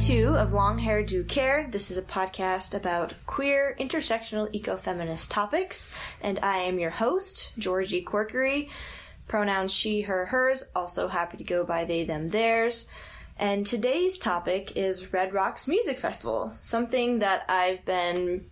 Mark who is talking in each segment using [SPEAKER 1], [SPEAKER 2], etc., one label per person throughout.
[SPEAKER 1] 22 of Long Hair Do Care. This is a podcast about queer, intersectional, ecofeminist topics, and I am your host, Georgie Corkery. Pronouns she, her, hers, also happy to go by they, them, theirs. And today's topic is Red Rocks Music Festival, something that I've been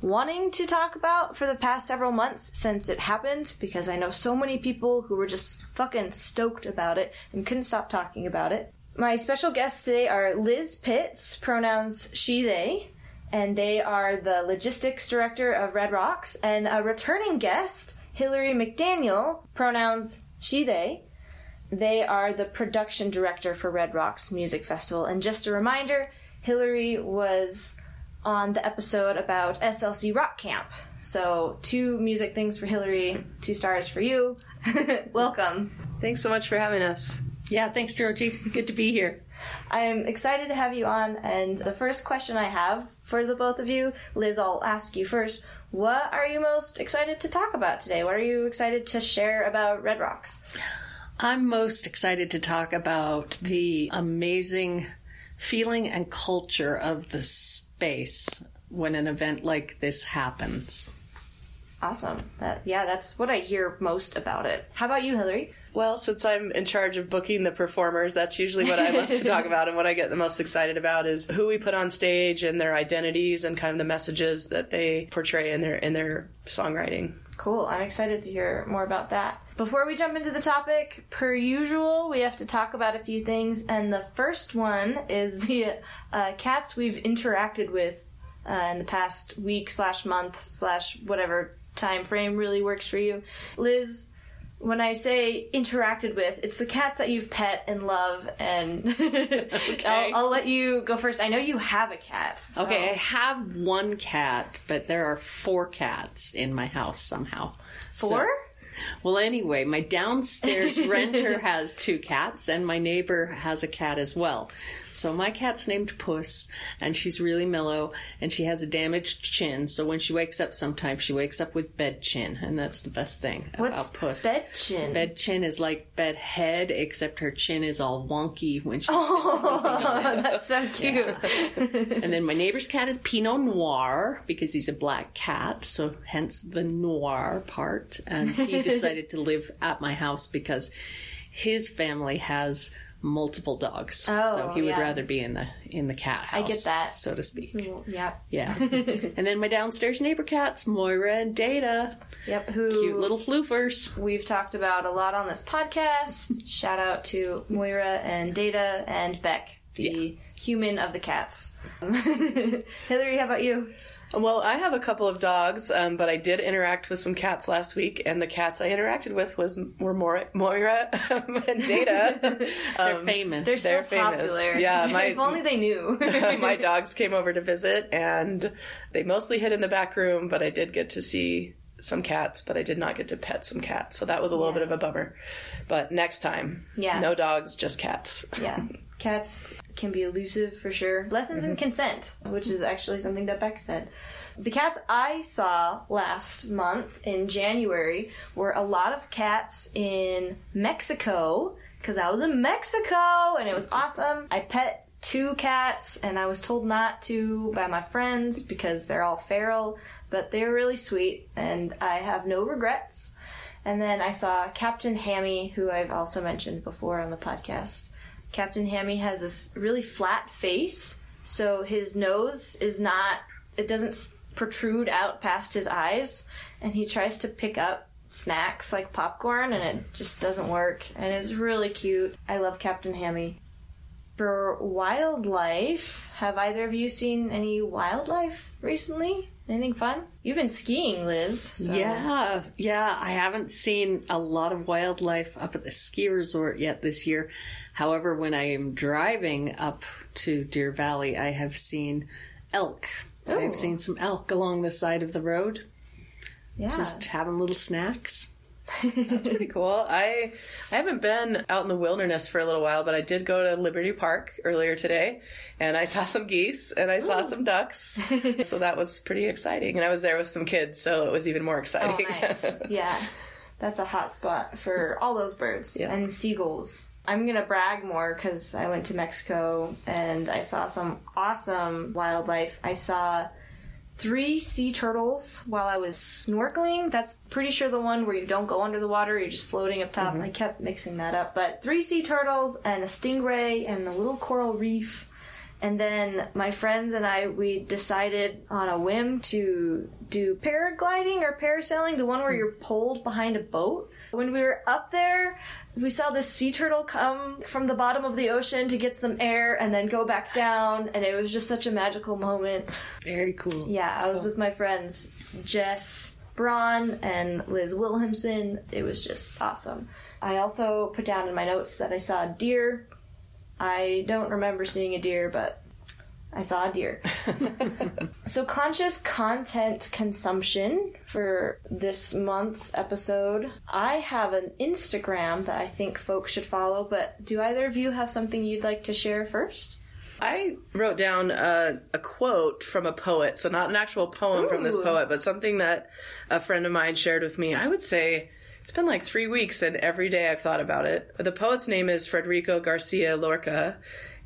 [SPEAKER 1] wanting to talk about for the past several months since it happened because I know so many people who were just fucking stoked about it and couldn't stop talking about it. My special guests today are Liz Pitts, pronouns she, they, and they are the logistics director of Red Rocks, and a returning guest, Hillary McDaniel, pronouns she, they. They are the production director for Red Rocks Music Festival. And just a reminder, Hillary was on the episode about SLC Rock Camp. So, two music things for Hillary, two stars for you. Welcome.
[SPEAKER 2] Thanks so much for having us.
[SPEAKER 3] Yeah, thanks, Georgie. Good to be here.
[SPEAKER 1] I'm excited to have you on, and the first question I have for the both of you, Liz, I'll ask you first. What are you most excited to talk about today? What are you excited to share about Red Rocks?
[SPEAKER 3] I'm most excited to talk about the amazing feeling and culture of the space when an event like this happens.
[SPEAKER 1] Awesome. That yeah, that's what I hear most about it. How about you, Hillary?
[SPEAKER 2] Well, since I'm in charge of booking the performers, that's usually what I love to talk about. And what I get the most excited about is who we put on stage and their identities and kind of the messages that they portray in their in their songwriting.
[SPEAKER 1] Cool. I'm excited to hear more about that. Before we jump into the topic, per usual, we have to talk about a few things. And the first one is the uh, cats we've interacted with uh, in the past week slash month slash whatever time frame really works for you. Liz, when I say interacted with, it's the cats that you've pet and love, and I'll, I'll, let you go first. I know you have a cat.
[SPEAKER 3] So. Okay, I have one cat, but there are four cats in my house somehow.
[SPEAKER 1] Four? So,
[SPEAKER 3] well, anyway, my downstairs renter has two cats, and my neighbor has a cat as well. So my cat's named Puss, and she's really mellow, and she has a damaged chin. So when she wakes up, sometimes she wakes up with bed chin, and that's the best thing
[SPEAKER 1] What's
[SPEAKER 3] about Puss.
[SPEAKER 1] Bed chin.
[SPEAKER 3] Bed chin is like bed head, except her chin is all wonky when she's
[SPEAKER 1] oh, that's so cute. Yeah.
[SPEAKER 3] and then my neighbor's cat is Pinot Noir because he's a black cat, so hence the noir part. And he decided to live at my house because his family has multiple dogs.
[SPEAKER 1] Oh,
[SPEAKER 3] so he would
[SPEAKER 1] yeah.
[SPEAKER 3] rather be in the in the cat house.
[SPEAKER 1] I get that,
[SPEAKER 3] so to speak.
[SPEAKER 1] Yeah,
[SPEAKER 3] yeah. and then my downstairs neighbor cats, Moira and Data.
[SPEAKER 1] Yep, who
[SPEAKER 3] cute little floofers.
[SPEAKER 1] We've talked about a lot on this podcast. Shout out to Moira and Data and Beck, the yeah. human of the cats. Hillary, how about you?
[SPEAKER 2] Well, I have a couple of dogs, um, but I did interact with some cats last week, and the cats I interacted with was were Moira, Moira and Data.
[SPEAKER 3] they're um, famous.
[SPEAKER 1] They're, they're so famous. popular.
[SPEAKER 2] Yeah,
[SPEAKER 1] my, if only they knew.
[SPEAKER 2] my dogs came over to visit, and they mostly hid in the back room, but I did get to see some cats, but I did not get to pet some cats, so that was a little yeah. bit of a bummer. But next time,
[SPEAKER 1] yeah,
[SPEAKER 2] no dogs, just cats.
[SPEAKER 1] Yeah. Cats can be elusive for sure. Lessons mm-hmm. in consent, which is actually something that Beck said. The cats I saw last month in January were a lot of cats in Mexico because I was in Mexico and it was awesome. I pet two cats and I was told not to by my friends because they're all feral, but they're really sweet and I have no regrets. And then I saw Captain Hammy, who I've also mentioned before on the podcast. Captain Hammy has this really flat face, so his nose is not, it doesn't protrude out past his eyes, and he tries to pick up snacks like popcorn, and it just doesn't work. And it's really cute. I love Captain Hammy. For wildlife, have either of you seen any wildlife recently? Anything fun? You've been skiing, Liz.
[SPEAKER 3] So. Yeah, yeah. I haven't seen a lot of wildlife up at the ski resort yet this year. However, when I am driving up to Deer Valley, I have seen elk. I've oh. seen some elk along the side of the road.
[SPEAKER 1] Yeah.
[SPEAKER 3] Just having little snacks.
[SPEAKER 2] That's pretty cool. I I haven't been out in the wilderness for a little while, but I did go to Liberty Park earlier today, and I saw some geese and I saw Ooh. some ducks. so that was pretty exciting. And I was there with some kids, so it was even more oh, exciting.
[SPEAKER 1] Oh, nice. yeah, that's a hot spot for all those birds yeah. and seagulls. I'm gonna brag more because I went to Mexico and I saw some awesome wildlife. I saw three sea turtles while I was snorkeling. That's pretty sure the one where you don't go under the water, you're just floating up top. Mm-hmm. I kept mixing that up. But three sea turtles and a stingray and a little coral reef. And then my friends and I, we decided on a whim to do paragliding or parasailing, the one where hmm. you're pulled behind a boat. When we were up there, we saw this sea turtle come from the bottom of the ocean to get some air and then go back down, and it was just such a magical moment.
[SPEAKER 3] Very cool.
[SPEAKER 1] Yeah, I was with my friends Jess Braun and Liz Williamson. It was just awesome. I also put down in my notes that I saw a deer. I don't remember seeing a deer, but I saw a deer. so, conscious content consumption for this month's episode. I have an Instagram that I think folks should follow, but do either of you have something you'd like to share first?
[SPEAKER 2] I wrote down a, a quote from a poet, so not an actual poem from this poet, but something that a friend of mine shared with me. I would say it's been like three weeks, and every day I've thought about it. The poet's name is Federico Garcia Lorca,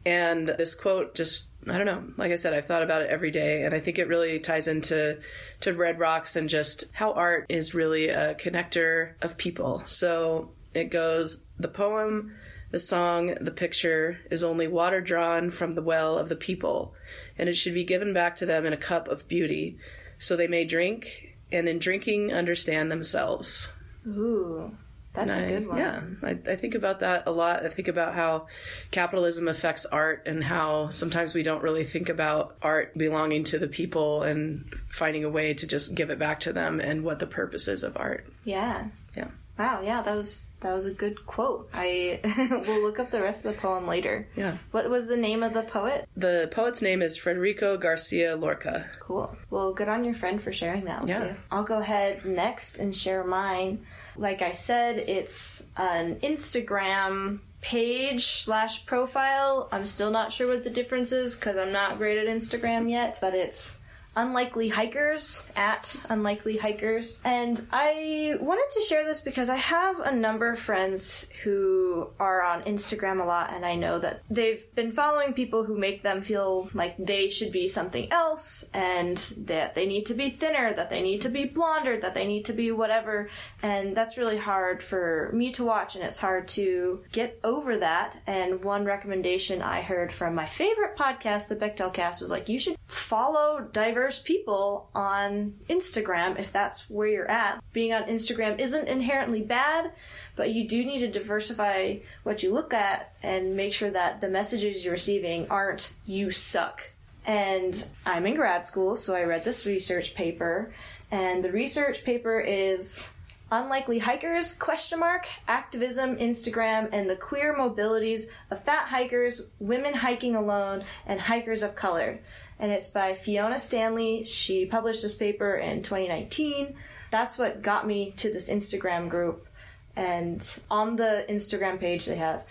[SPEAKER 2] and this quote just I don't know. Like I said, I've thought about it every day, and I think it really ties into to Red Rocks and just how art is really a connector of people. So it goes the poem, the song, the picture is only water drawn from the well of the people, and it should be given back to them in a cup of beauty, so they may drink, and in drinking understand themselves.
[SPEAKER 1] Ooh, that's
[SPEAKER 2] And
[SPEAKER 1] a
[SPEAKER 2] I-
[SPEAKER 1] good one.
[SPEAKER 2] Yeah, I, I think about that a lot. I think about how capitalism affects art and how sometimes we don't really think about art belonging to the people and finding a way to just give it back to them and what the purpose is of art.
[SPEAKER 1] Yeah.
[SPEAKER 2] Yeah.
[SPEAKER 1] Wow, yeah, that was that was a good quote. I will look up the rest of the poem later.
[SPEAKER 2] Yeah.
[SPEAKER 1] What was the name of the poet?
[SPEAKER 2] The poet's name is Federico Garcia Lorca.
[SPEAKER 1] Cool. Well, good on your friend for sharing that with
[SPEAKER 2] Yeah.
[SPEAKER 1] you. I'll go ahead next and share mine. Like I said, it's an Instagram page slash profile. I'm still not sure what the difference is because I'm not great at Instagram yet, but it's Unlikely Hikers at Unlikely Hikers. And I wanted to share this because I have a number of friends who are on Instagram a lot, and I know that they've been following people who make them feel like they should be something else, and that they need to be thinner, that they need to be blonder, that they need to be whatever. And that's really hard for me to watch, and it's hard to get over that. And one recommendation I heard from my favorite podcast, the Bechdel Cast, was like, you should follow diverse people on Instagram if that's where you're at. Being on Instagram isn't inherently bad, but you do need to diversify what you look at and make sure that the messages you're receiving aren't you suck. And I'm in grad school, so I read this research paper, and the research paper is Unlikely hikers, question mark, activism, Instagram, and the queer mobilities of fat hikers, women hiking alone, and hikers of color. And it's by Fiona Stanley. She published this paper in 2019. That's what got me to this Instagram group. And on the Instagram page, they have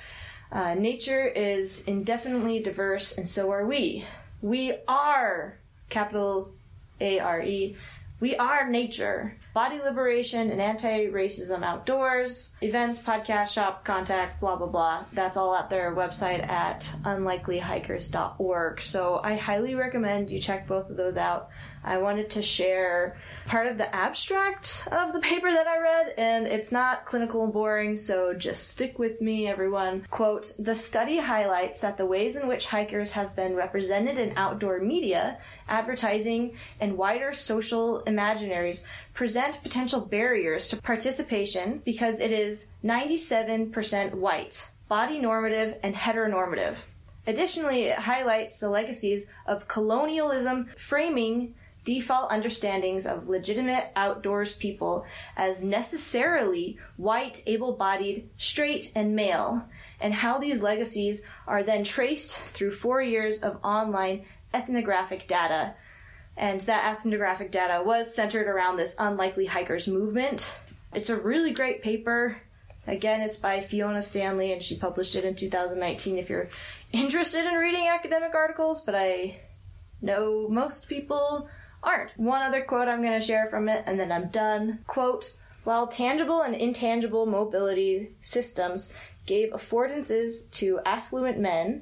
[SPEAKER 1] uh, nature is indefinitely diverse, and so are we. We are, capital A R E, we are nature. Body liberation and anti racism outdoors, events, podcast, shop, contact, blah, blah, blah. That's all at their website at unlikelyhikers.org. So I highly recommend you check both of those out. I wanted to share part of the abstract of the paper that I read, and it's not clinical and boring, so just stick with me, everyone. Quote The study highlights that the ways in which hikers have been represented in outdoor media, advertising, and wider social imaginaries present potential barriers to participation because it is 97% white, body normative, and heteronormative. Additionally, it highlights the legacies of colonialism framing default understandings of legitimate outdoors people as necessarily white, able bodied, straight, and male, and how these legacies are then traced through four years of online ethnographic data. And that ethnographic data was centered around this unlikely hikers movement. It's a really great paper. Again, it's by Fiona Stanley, and she published it in 2019 if you're interested in reading academic articles, but I know most people aren't. One other quote I'm going to share from it, and then I'm done. Quote, while tangible and intangible mobility systems gave affordances to affluent men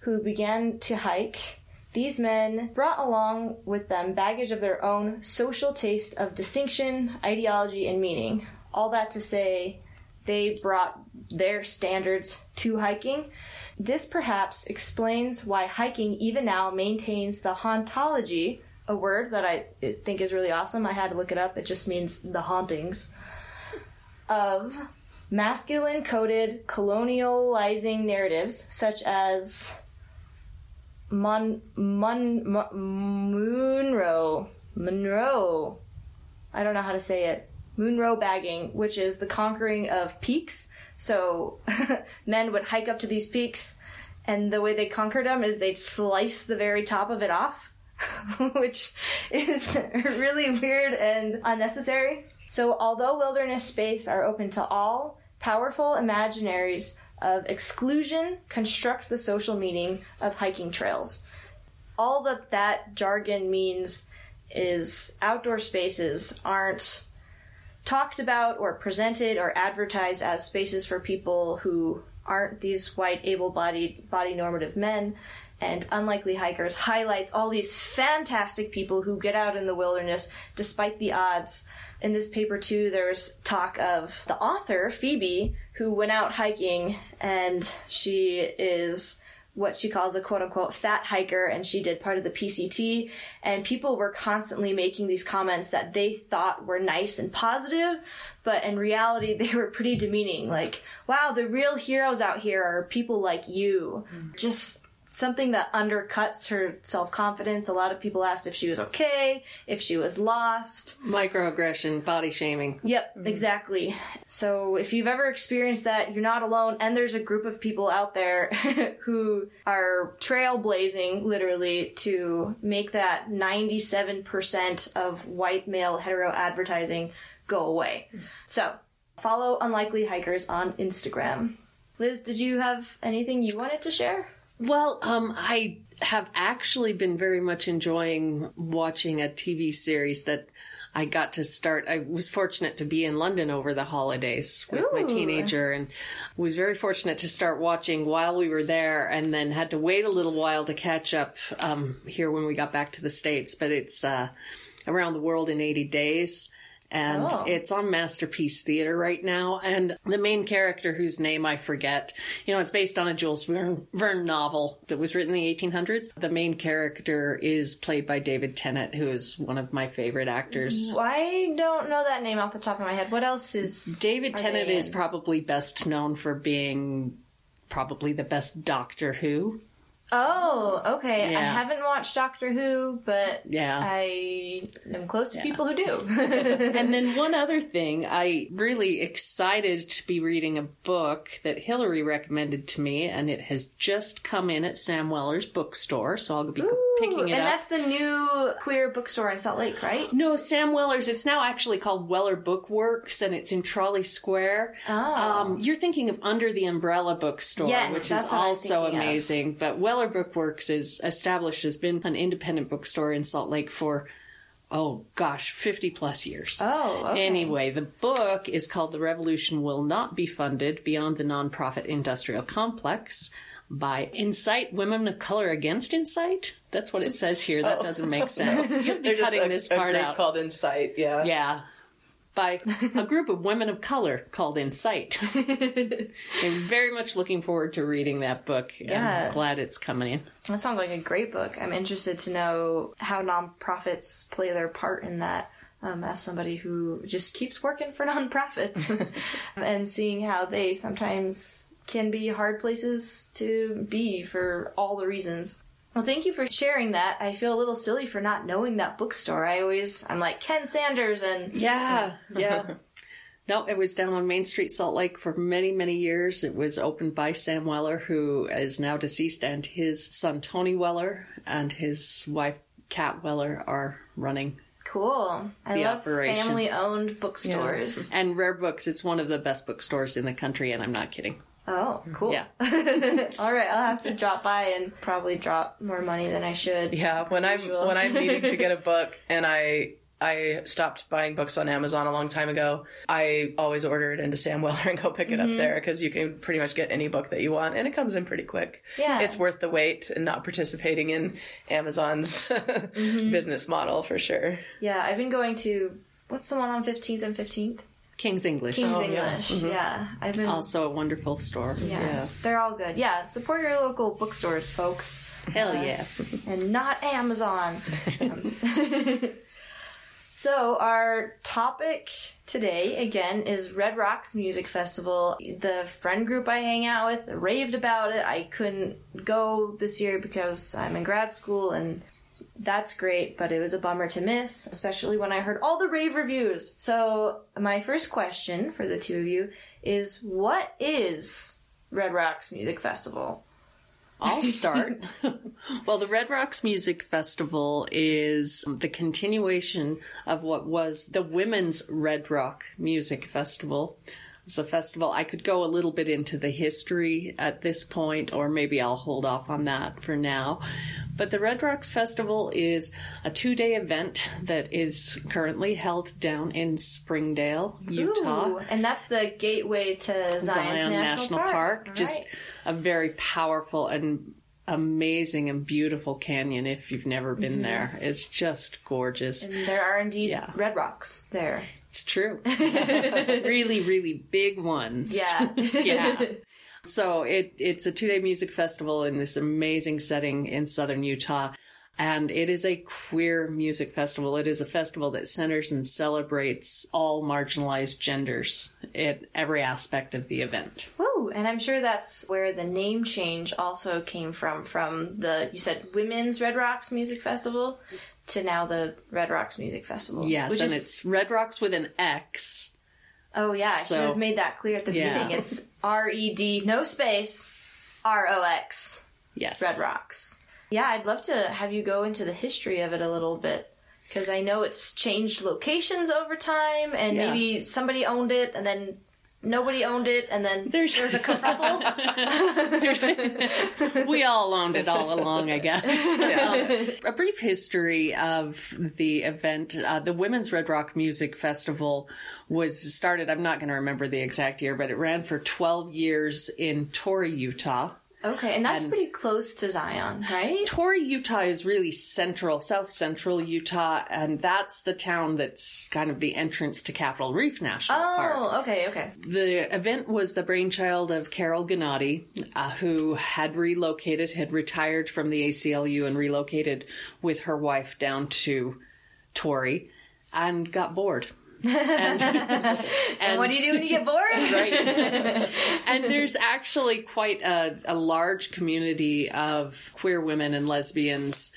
[SPEAKER 1] who began to hike. These men brought along with them baggage of their own social taste of distinction, ideology, and meaning. All that to say, they brought their standards to hiking. This perhaps explains why hiking even now maintains the hauntology, a word that I think is really awesome. I had to look it up. It just means the hauntings of masculine coded colonializing narratives such as Mon, Mon, Mon, Monroe. I don't know how to say it. Munro bagging, which is the conquering of peaks. So men would hike up to these peaks, and the way they conquered them is they'd slice the very top of it off, which is really weird and unnecessary. So, although wilderness space are open to all, powerful imaginaries of exclusion construct the social meaning of hiking trails. All that that jargon means is outdoor spaces aren't talked about or presented or advertised as spaces for people who aren't these white able-bodied body normative men and unlikely hikers highlights all these fantastic people who get out in the wilderness despite the odds in this paper too there's talk of the author phoebe who went out hiking and she is what she calls a quote unquote fat hiker and she did part of the PCT and people were constantly making these comments that they thought were nice and positive but in reality they were pretty demeaning. Like wow the real heroes out here are people like you. Mm. just something that undercuts her self confidence. A lot of people asked if she was okay, if she was lost.
[SPEAKER 3] Microaggression, body shaming.
[SPEAKER 1] Yep, mm-hmm. exactly. So if you've ever experienced that, you're not alone, and there's a group of people out there who are trailblazing literally to make that 97% of white male hetero advertising go away. So follow Unlikely Hikers on Instagram. Liz, did you have anything you wanted to share?
[SPEAKER 3] Well, um, I have actually been very much enjoying watching a TV series that I got to start. I was fortunate to be in London over the holidays with Ooh. my teenager and was very fortunate to start watching while we were there and then had to wait a little while to catch up um, here when we got back to the States. But it's uh, around the world in 80 days and oh. it's on Masterpiece Theater right now. And the main character, whose name I forget, you know, it's based on a Jules Verne, Verne novel that was written in the 1800s. The main character is played by David Tennant, who is one of my favorite actors.
[SPEAKER 1] I don't know that name off the top of my head. What else is
[SPEAKER 3] David Tennant is probably best known for being probably the best Doctor Who.
[SPEAKER 1] Oh, okay. Yeah. I haven't watched Doctor Who, but yeah. I am close to yeah. people who do.
[SPEAKER 3] and then one other thing, I really excited to be reading a book that Hillary recommended to me, and it has just come in at Sam Weller's bookstore, so I'll be Ooh, picking it
[SPEAKER 1] and
[SPEAKER 3] up.
[SPEAKER 1] And that's the new queer bookstore in Salt Lake, right?
[SPEAKER 3] No, Sam Weller's. It's now actually called Weller Bookworks, and it's in Trolley Square. Oh. Um, you're thinking of Under the Umbrella Bookstore, yes, which is also amazing, of. but Weller Weller Bookworks is established has been an independent bookstore in Salt Lake for oh gosh, 50 plus years.
[SPEAKER 1] Oh, okay.
[SPEAKER 3] Anyway, the book is called The Revolution Will Not Be Funded Beyond the Nonprofit Industrial Complex by Incite Women of Color Against Incite. That's what it says here. That oh. doesn't make sense. You'd be cutting a, this part out.
[SPEAKER 2] called Incite, yeah.
[SPEAKER 3] Yeah by a group of women of color called Incite. I'm very much looking forward to reading that book. Yeah. I'm glad it's coming in.
[SPEAKER 1] That sounds like a great book. I'm interested to know how nonprofits play their part in that. Um, as somebody who just keeps working for nonprofits and seeing how they sometimes can be hard places to be for all the reasons. Well, thank you for sharing that. I feel a little silly for not knowing that bookstore. I always, I'm like Ken Sanders and.
[SPEAKER 3] Yeah, yeah. no, it was down on Main Street, Salt Lake for many, many years. It was opened by Sam Weller, who is now deceased, and his son Tony Weller and his wife Kat Weller are running
[SPEAKER 1] Cool. I love family owned bookstores.
[SPEAKER 3] Yeah. And Rare Books, it's one of the best bookstores in the country, and I'm not kidding.
[SPEAKER 1] Oh, cool.
[SPEAKER 3] Yeah.
[SPEAKER 1] All right, I'll have to drop by and probably drop more money than I should.
[SPEAKER 2] Yeah, when I'm when I'm needing to get a book and I I stopped buying books on Amazon a long time ago. I always order it into Sam Weller and go pick it
[SPEAKER 1] Mm-hmm.
[SPEAKER 2] up there because you can pretty much get any book that you want and it comes in pretty quick.
[SPEAKER 1] Yeah.
[SPEAKER 2] It's worth the wait and not participating in Amazon's
[SPEAKER 1] Mm-hmm.
[SPEAKER 2] business model for sure.
[SPEAKER 1] Yeah, I've been going to what's the one on 15th and 15th?
[SPEAKER 3] King's English.
[SPEAKER 1] King's
[SPEAKER 2] Oh, yeah.
[SPEAKER 1] English. Yeah. I've been
[SPEAKER 3] Also a wonderful store.
[SPEAKER 1] yeah,
[SPEAKER 2] yeah.
[SPEAKER 1] They're all good. Yeah, support your local bookstores, folks.
[SPEAKER 3] Hell
[SPEAKER 1] Uh,
[SPEAKER 3] yeah.
[SPEAKER 1] and not Amazon. Um, so, our topic today, again, is Red Rocks Music Festival. The friend group I hang out with raved about it. I couldn't go this year because I'm in grad school, and that's great, but it was a bummer to miss, especially when I heard all the rave reviews. So, my first question for the two of you is what is Red Rocks Music Festival?
[SPEAKER 3] I'll start. well, the Red Rocks Music Festival is the continuation of what was the Women's Red Rock Music Festival. It's a festival. I could go a little bit into the history at this point, or maybe I'll hold off on that for now. But the Red Rocks Festival is a two day event that is currently held down in Springdale, Utah.
[SPEAKER 1] Ooh, and that's the gateway to Zion's
[SPEAKER 3] Zion
[SPEAKER 1] National,
[SPEAKER 3] National,
[SPEAKER 1] Park.
[SPEAKER 3] Park. Just
[SPEAKER 1] right.
[SPEAKER 3] a very powerful and amazing and beautiful canyon if you've never been
[SPEAKER 1] Mm-hmm.
[SPEAKER 3] there. It's just gorgeous.
[SPEAKER 1] And there are indeed
[SPEAKER 3] Yeah.
[SPEAKER 1] red rocks there.
[SPEAKER 3] It's true. really, really big ones.
[SPEAKER 1] Yeah.
[SPEAKER 3] yeah. So it it's a two day music festival in this amazing setting in southern Utah. And it is a queer music festival. It is a festival that centers and celebrates all marginalized genders in every aspect of the event.
[SPEAKER 1] Woo! And I'm sure that's where the name change also came from. From the you said Women's Red Rocks Music Festival to now the Red Rocks Music Festival.
[SPEAKER 3] Yes,
[SPEAKER 1] which
[SPEAKER 3] and
[SPEAKER 1] is-
[SPEAKER 3] it's Red Rocks with an X.
[SPEAKER 1] oh yeah, I should have made that clear at the
[SPEAKER 3] Yeah.
[SPEAKER 1] beginning. It's R E D no space R O X
[SPEAKER 3] Yes.
[SPEAKER 1] Red Rocks. Yeah, I'd love to have you go into the history of it a little bit. Because I know it's changed locations over time, and
[SPEAKER 3] Yeah.
[SPEAKER 1] maybe somebody owned it, and then nobody owned it, and then
[SPEAKER 3] There's-
[SPEAKER 1] there was a kerfuffle.
[SPEAKER 3] we all owned it all along, I guess. Um, a brief history of the event. Uh, the Women's Red Rock Music Festival was started, I'm not going to remember the exact year, but it ran for 12 years in Torrey, Utah.
[SPEAKER 1] Okay, and that's pretty close to Zion, right?
[SPEAKER 3] Torrey, Utah is really central, south central Utah, and that's the town that's kind of the entrance to Capitol Reef National Park.
[SPEAKER 1] Oh, okay, okay.
[SPEAKER 3] The event was the brainchild of Carol Gennady, uh, who had relocated, had retired from the ACLU and relocated with her wife down to Torrey and got bored. And, and,
[SPEAKER 1] What do you do when you get bored?
[SPEAKER 3] Right. and there's actually quite a, a large community of queer women and lesbians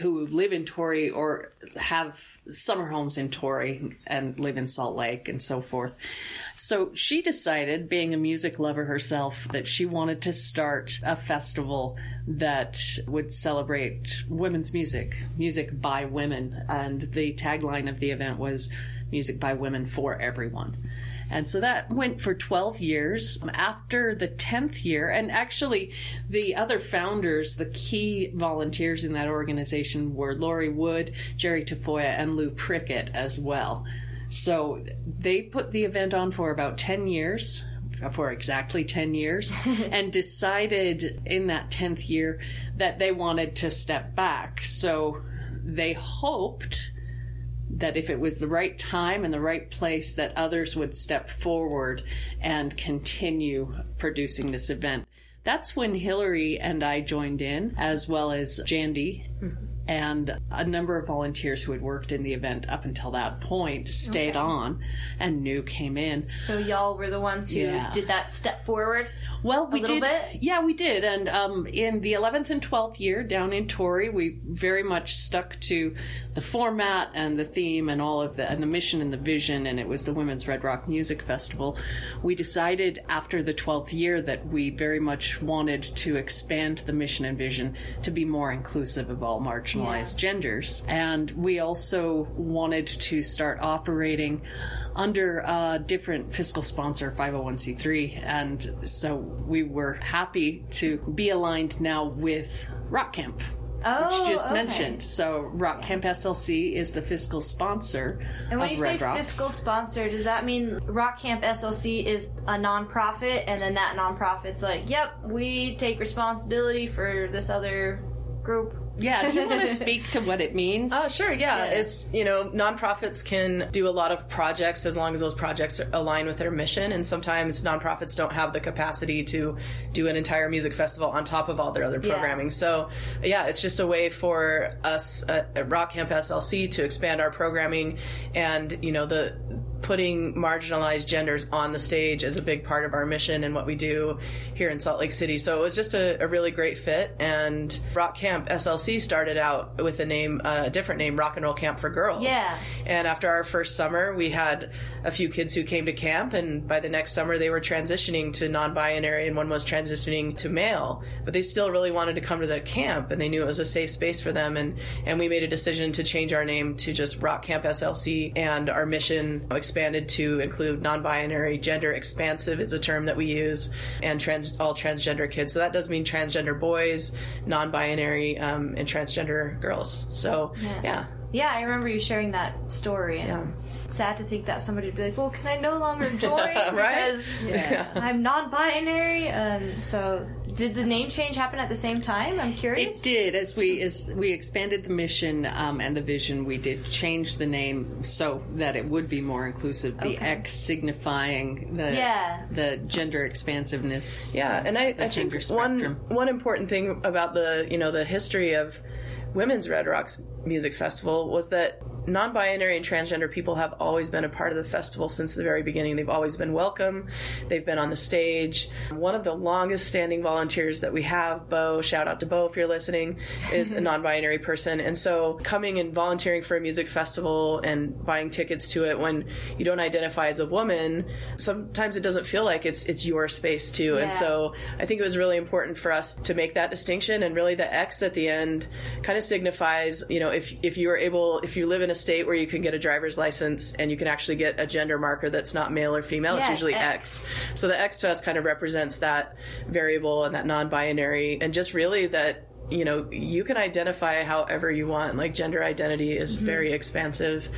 [SPEAKER 3] who live in Torrey or have summer homes in Torrey and live in Salt Lake and so forth. So she decided, being a music lover herself, that she wanted to start a festival that would celebrate women's music, music by women. And the tagline of the event was music by women for everyone. And so that went for 12 years. Um, after the 10th year, and actually the other founders, the key volunteers in that organization were Lori Wood, Jerry Tafoya, and Lou Prickett as well. So they put the event on for about 10 years, for exactly 10 years, and decided in that 10th year that they wanted to step back. So they hoped that if it was the right time and the right place that others would step forward and continue producing this event that's when hillary and i joined in as well as jandy mm-hmm. and a number of volunteers who had worked in the event up until that point stayed on and new came in
[SPEAKER 1] So y'all were the ones who
[SPEAKER 3] Yeah.
[SPEAKER 1] did that step forward.
[SPEAKER 3] Well, we did.
[SPEAKER 1] bit?
[SPEAKER 3] Yeah, we did. And um, in the 11th and 12th year down in Torrey, we very much stuck to the format and the theme and all of the and the mission and the vision. And it was the Women's Red Rock Music Festival. We decided after the 12th year that we very much wanted to expand the mission and vision to be more inclusive of all marginalized genders. And we also wanted to start operating under a different fiscal sponsor, 501c3. And so we were happy to be aligned now with Rock Camp.
[SPEAKER 1] Oh,
[SPEAKER 3] which you just
[SPEAKER 1] okay.
[SPEAKER 3] mentioned. So Rock Camp SLC is the fiscal sponsor
[SPEAKER 1] And when you say
[SPEAKER 3] Rocks.
[SPEAKER 1] fiscal sponsor, does that mean Rock Camp SLC is a nonprofit, and then that nonprofit's like, "Yep, we take responsibility for this other group."
[SPEAKER 3] Yeah, do you want to speak to what it means?
[SPEAKER 2] Oh, sure, yeah.
[SPEAKER 1] Yeah.
[SPEAKER 2] It's, you know, nonprofits can do a lot of projects as long as those projects align with their mission. And sometimes nonprofits don't have the capacity to do an entire music festival on top of all their other
[SPEAKER 1] Yeah.
[SPEAKER 2] programming. So, yeah, it's just a way for us at Rock Camp SLC to expand our programming and, you know, the putting marginalized genders on the stage is a big part of our mission and what we do here in Salt Lake City. So it was just a, a really great fit. And Rock Camp SLC started out with a name, uh, a different name, Rock and Roll Camp for Girls.
[SPEAKER 1] Yeah.
[SPEAKER 2] And after our first summer, we had a few kids who came to camp, and by the next summer, they were transitioning to non-binary, and one was transitioning to male. But they still really wanted to come to the camp, and they knew it was a safe space for them. And and we made a decision to change our name to just Rock Camp SLC, and our mission expanded to include non-binary, gender expansive is a term that we use, and trans all transgender kids. So that does mean transgender boys, non-binary, um, and transgender girls. So yeah.
[SPEAKER 1] Yeah, I remember you sharing that story, and
[SPEAKER 2] Yeah.
[SPEAKER 1] it was sad to think that somebody would be like, "Well, can I no longer join
[SPEAKER 2] Right?
[SPEAKER 1] because
[SPEAKER 3] Yeah.
[SPEAKER 1] I'm non-binary?" Um, so, did the name change happen at the same time? I'm curious.
[SPEAKER 3] It did as we as we expanded the mission um, and the vision. We did change the name so that it would be more inclusive. The
[SPEAKER 1] Okay.
[SPEAKER 3] X signifying the
[SPEAKER 1] Yeah.
[SPEAKER 3] the gender expansiveness.
[SPEAKER 2] Yeah, and I, I think
[SPEAKER 3] gender
[SPEAKER 2] one
[SPEAKER 3] spectrum.
[SPEAKER 2] one important thing about the you know the history of women's Red Rocks Music Festival was that non-binary and transgender people have always been a part of the festival since the very beginning. They've always been welcome. They've been on the stage. One of the longest standing volunteers that we have, Bo, shout out to Bo if you're listening, is a non-binary person. And so coming and volunteering for a music festival and buying tickets to it when you don't identify as a woman, sometimes it doesn't feel like it's it's your space too. And so I think it was really important for us to make that distinction and really the X at the end kind of signifies, you know, if if you are able if you live in a state where you can get a driver's license and you can actually get a gender marker that's not male or female, it's usually
[SPEAKER 1] X.
[SPEAKER 2] X. So the X to us kind of represents that variable and that non-binary and just really that you know you can identify however you want. Like gender identity is very expansive.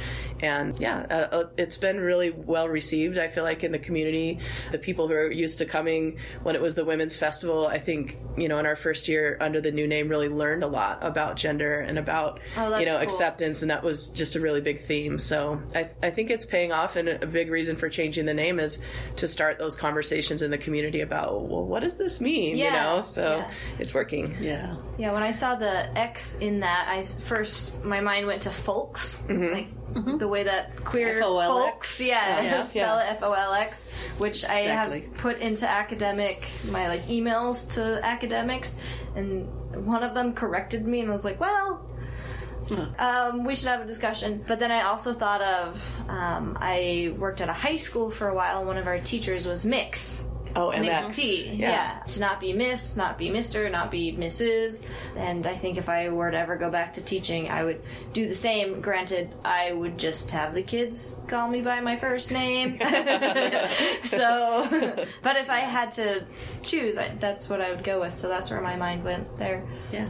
[SPEAKER 2] And yeah uh, uh, it's been really well received i feel like in the community. The people who are used to coming when it was the women's festival i think you know in our first year under the new name really learned a lot about gender and about
[SPEAKER 1] Oh,
[SPEAKER 2] you know
[SPEAKER 1] cool.
[SPEAKER 2] acceptance. And that was just a really big theme. So i, I think it's paying off. And a big reason for changing the name is to start those conversations in the community about well what does this mean? You know? So
[SPEAKER 1] yeah.
[SPEAKER 2] it's working.
[SPEAKER 3] Yeah.
[SPEAKER 1] Yeah, when I saw the X in that, I first my mind went to folks, like the way that queer
[SPEAKER 3] F-O-L-X.
[SPEAKER 1] folks, yeah,
[SPEAKER 3] Yeah.
[SPEAKER 1] spell it F O L X, which I
[SPEAKER 3] Exactly.
[SPEAKER 1] have put into academic my like emails to academics, and one of them corrected me and was like, well. Um, we should have a discussion. But then I also thought of um, I worked at a high school for a while. and One of our teachers was mix.
[SPEAKER 2] Oh
[SPEAKER 1] Mixed
[SPEAKER 2] MX.
[SPEAKER 1] T, yeah. To not be Miss, not be Mister, not be Mrs. And I think if I were to ever go back to teaching, I would do the same. Granted, I would just have the kids call me by my first name. so, but if I had to choose, I, that's what I would go with. So that's where my mind went there.
[SPEAKER 3] Yeah.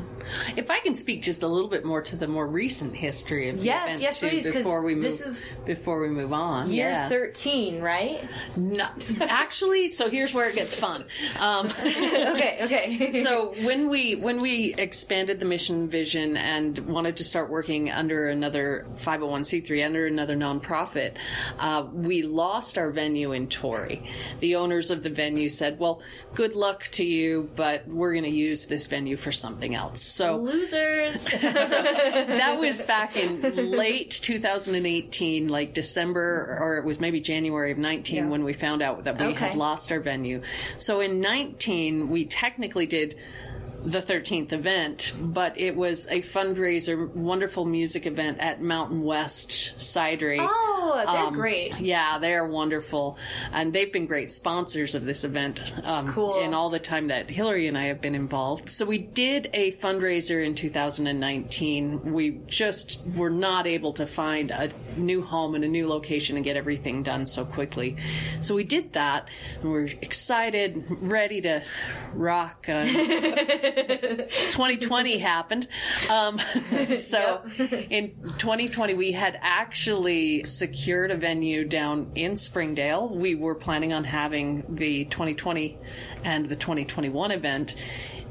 [SPEAKER 3] If I can speak just a little bit more to the more recent history of the
[SPEAKER 1] Yes, yes,
[SPEAKER 3] too,
[SPEAKER 1] please,
[SPEAKER 3] before we move
[SPEAKER 1] this is-
[SPEAKER 3] before we move on.
[SPEAKER 1] Year
[SPEAKER 3] yeah.
[SPEAKER 1] 13, right?
[SPEAKER 3] No, actually, so here's where it gets fun. Um,
[SPEAKER 1] okay, okay.
[SPEAKER 3] so when we when we expanded the mission vision and wanted to start working under another 501c3 under another nonprofit uh, we lost our venue in Torrey the owners of the venue said well good luck to you but we're going to use this venue for something else so
[SPEAKER 1] Losers.
[SPEAKER 3] so that was back in late 2018, like December, or it was maybe January of 19
[SPEAKER 1] Yeah.
[SPEAKER 3] when we found out that we had lost our venue. So in 19, we technically did the 13th event, but it was a fundraiser, wonderful music event at Mountain West Cidery.
[SPEAKER 1] oh, they're
[SPEAKER 3] Um,
[SPEAKER 1] great.
[SPEAKER 3] Yeah, they're wonderful, and they've been great sponsors of this event. Um,
[SPEAKER 1] Cool.
[SPEAKER 3] In all the time that Hillary and I have been involved, so we did a fundraiser in 2019. We just were not able to find a new home and a new location and get everything done so quickly. So we did that, and we're excited, ready to rock on 2020 happened. Um, so in 2020, we had actually secured a venue down in Springdale. We were planning on having the 2020 and the 2021 event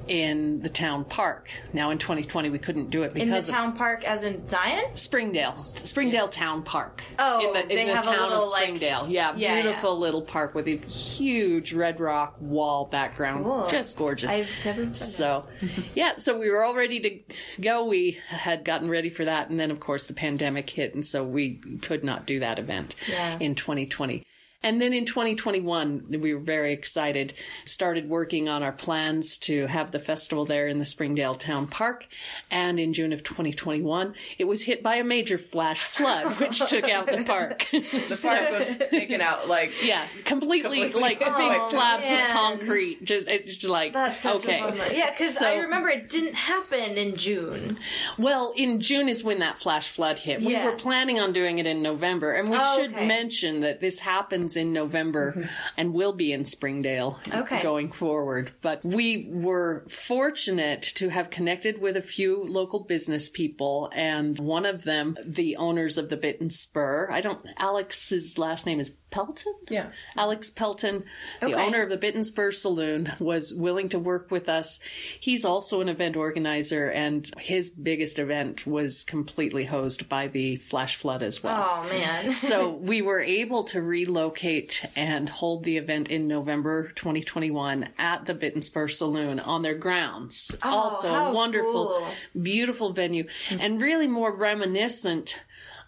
[SPEAKER 3] in the town park. Now in 2020 we couldn't do it because
[SPEAKER 1] In the town park, as in Zion?
[SPEAKER 3] Springdale, Springdale Town Park.
[SPEAKER 1] Oh,
[SPEAKER 3] in the, in
[SPEAKER 1] they
[SPEAKER 3] the
[SPEAKER 1] have a
[SPEAKER 3] town
[SPEAKER 1] little,
[SPEAKER 3] of
[SPEAKER 1] like-
[SPEAKER 3] Springdale. yeah,
[SPEAKER 1] Yeah,
[SPEAKER 3] beautiful little park with a huge red rock wall background,
[SPEAKER 1] Cool.
[SPEAKER 3] just gorgeous.
[SPEAKER 1] I've never.
[SPEAKER 3] So, yeah, so we were all ready to go. We had gotten ready for that, and then of course the pandemic hit, and so we could not do that event
[SPEAKER 1] Yeah.
[SPEAKER 3] in 2020. And then in 2021, we were very excited, started working on our plans to have the festival there in the Springdale Town Park. And in June of 2021, it was hit by a major flash flood, which took out the park.
[SPEAKER 2] The park was taken out like
[SPEAKER 3] yeah, completely,
[SPEAKER 2] Completely.
[SPEAKER 3] like big
[SPEAKER 1] Oh,
[SPEAKER 3] slabs
[SPEAKER 1] man.
[SPEAKER 3] of concrete. Just, it's just like,
[SPEAKER 1] That's such
[SPEAKER 3] okay.
[SPEAKER 1] a. Yeah, because
[SPEAKER 3] So-
[SPEAKER 1] I remember it didn't happen in June.
[SPEAKER 3] Well, in June is when that flash flood hit. We were planning on doing it in November, and we
[SPEAKER 1] Oh,
[SPEAKER 3] should
[SPEAKER 1] okay.
[SPEAKER 3] mention that this happens in November mm-hmm. and will be in Springdale
[SPEAKER 1] Okay.
[SPEAKER 3] going forward. But we were fortunate to have connected with a few local business people, and one of them, the owners of the Bit and Spur. I don't. Alex's last name is Pelton.
[SPEAKER 2] Yeah.
[SPEAKER 3] Alex Pelton, the
[SPEAKER 1] Okay.
[SPEAKER 3] owner of the Bit Spur Saloon, was willing to work with us. He's also an event organizer, and his biggest event was completely hosed by the flash flood as well.
[SPEAKER 1] Oh man.
[SPEAKER 3] so we were able to relocate and hold the event in November 2021 at the Bit Spur Saloon on their grounds. Oh, also
[SPEAKER 1] Oh, how
[SPEAKER 3] a wonderful,
[SPEAKER 1] cool.
[SPEAKER 3] beautiful venue, and really more reminiscent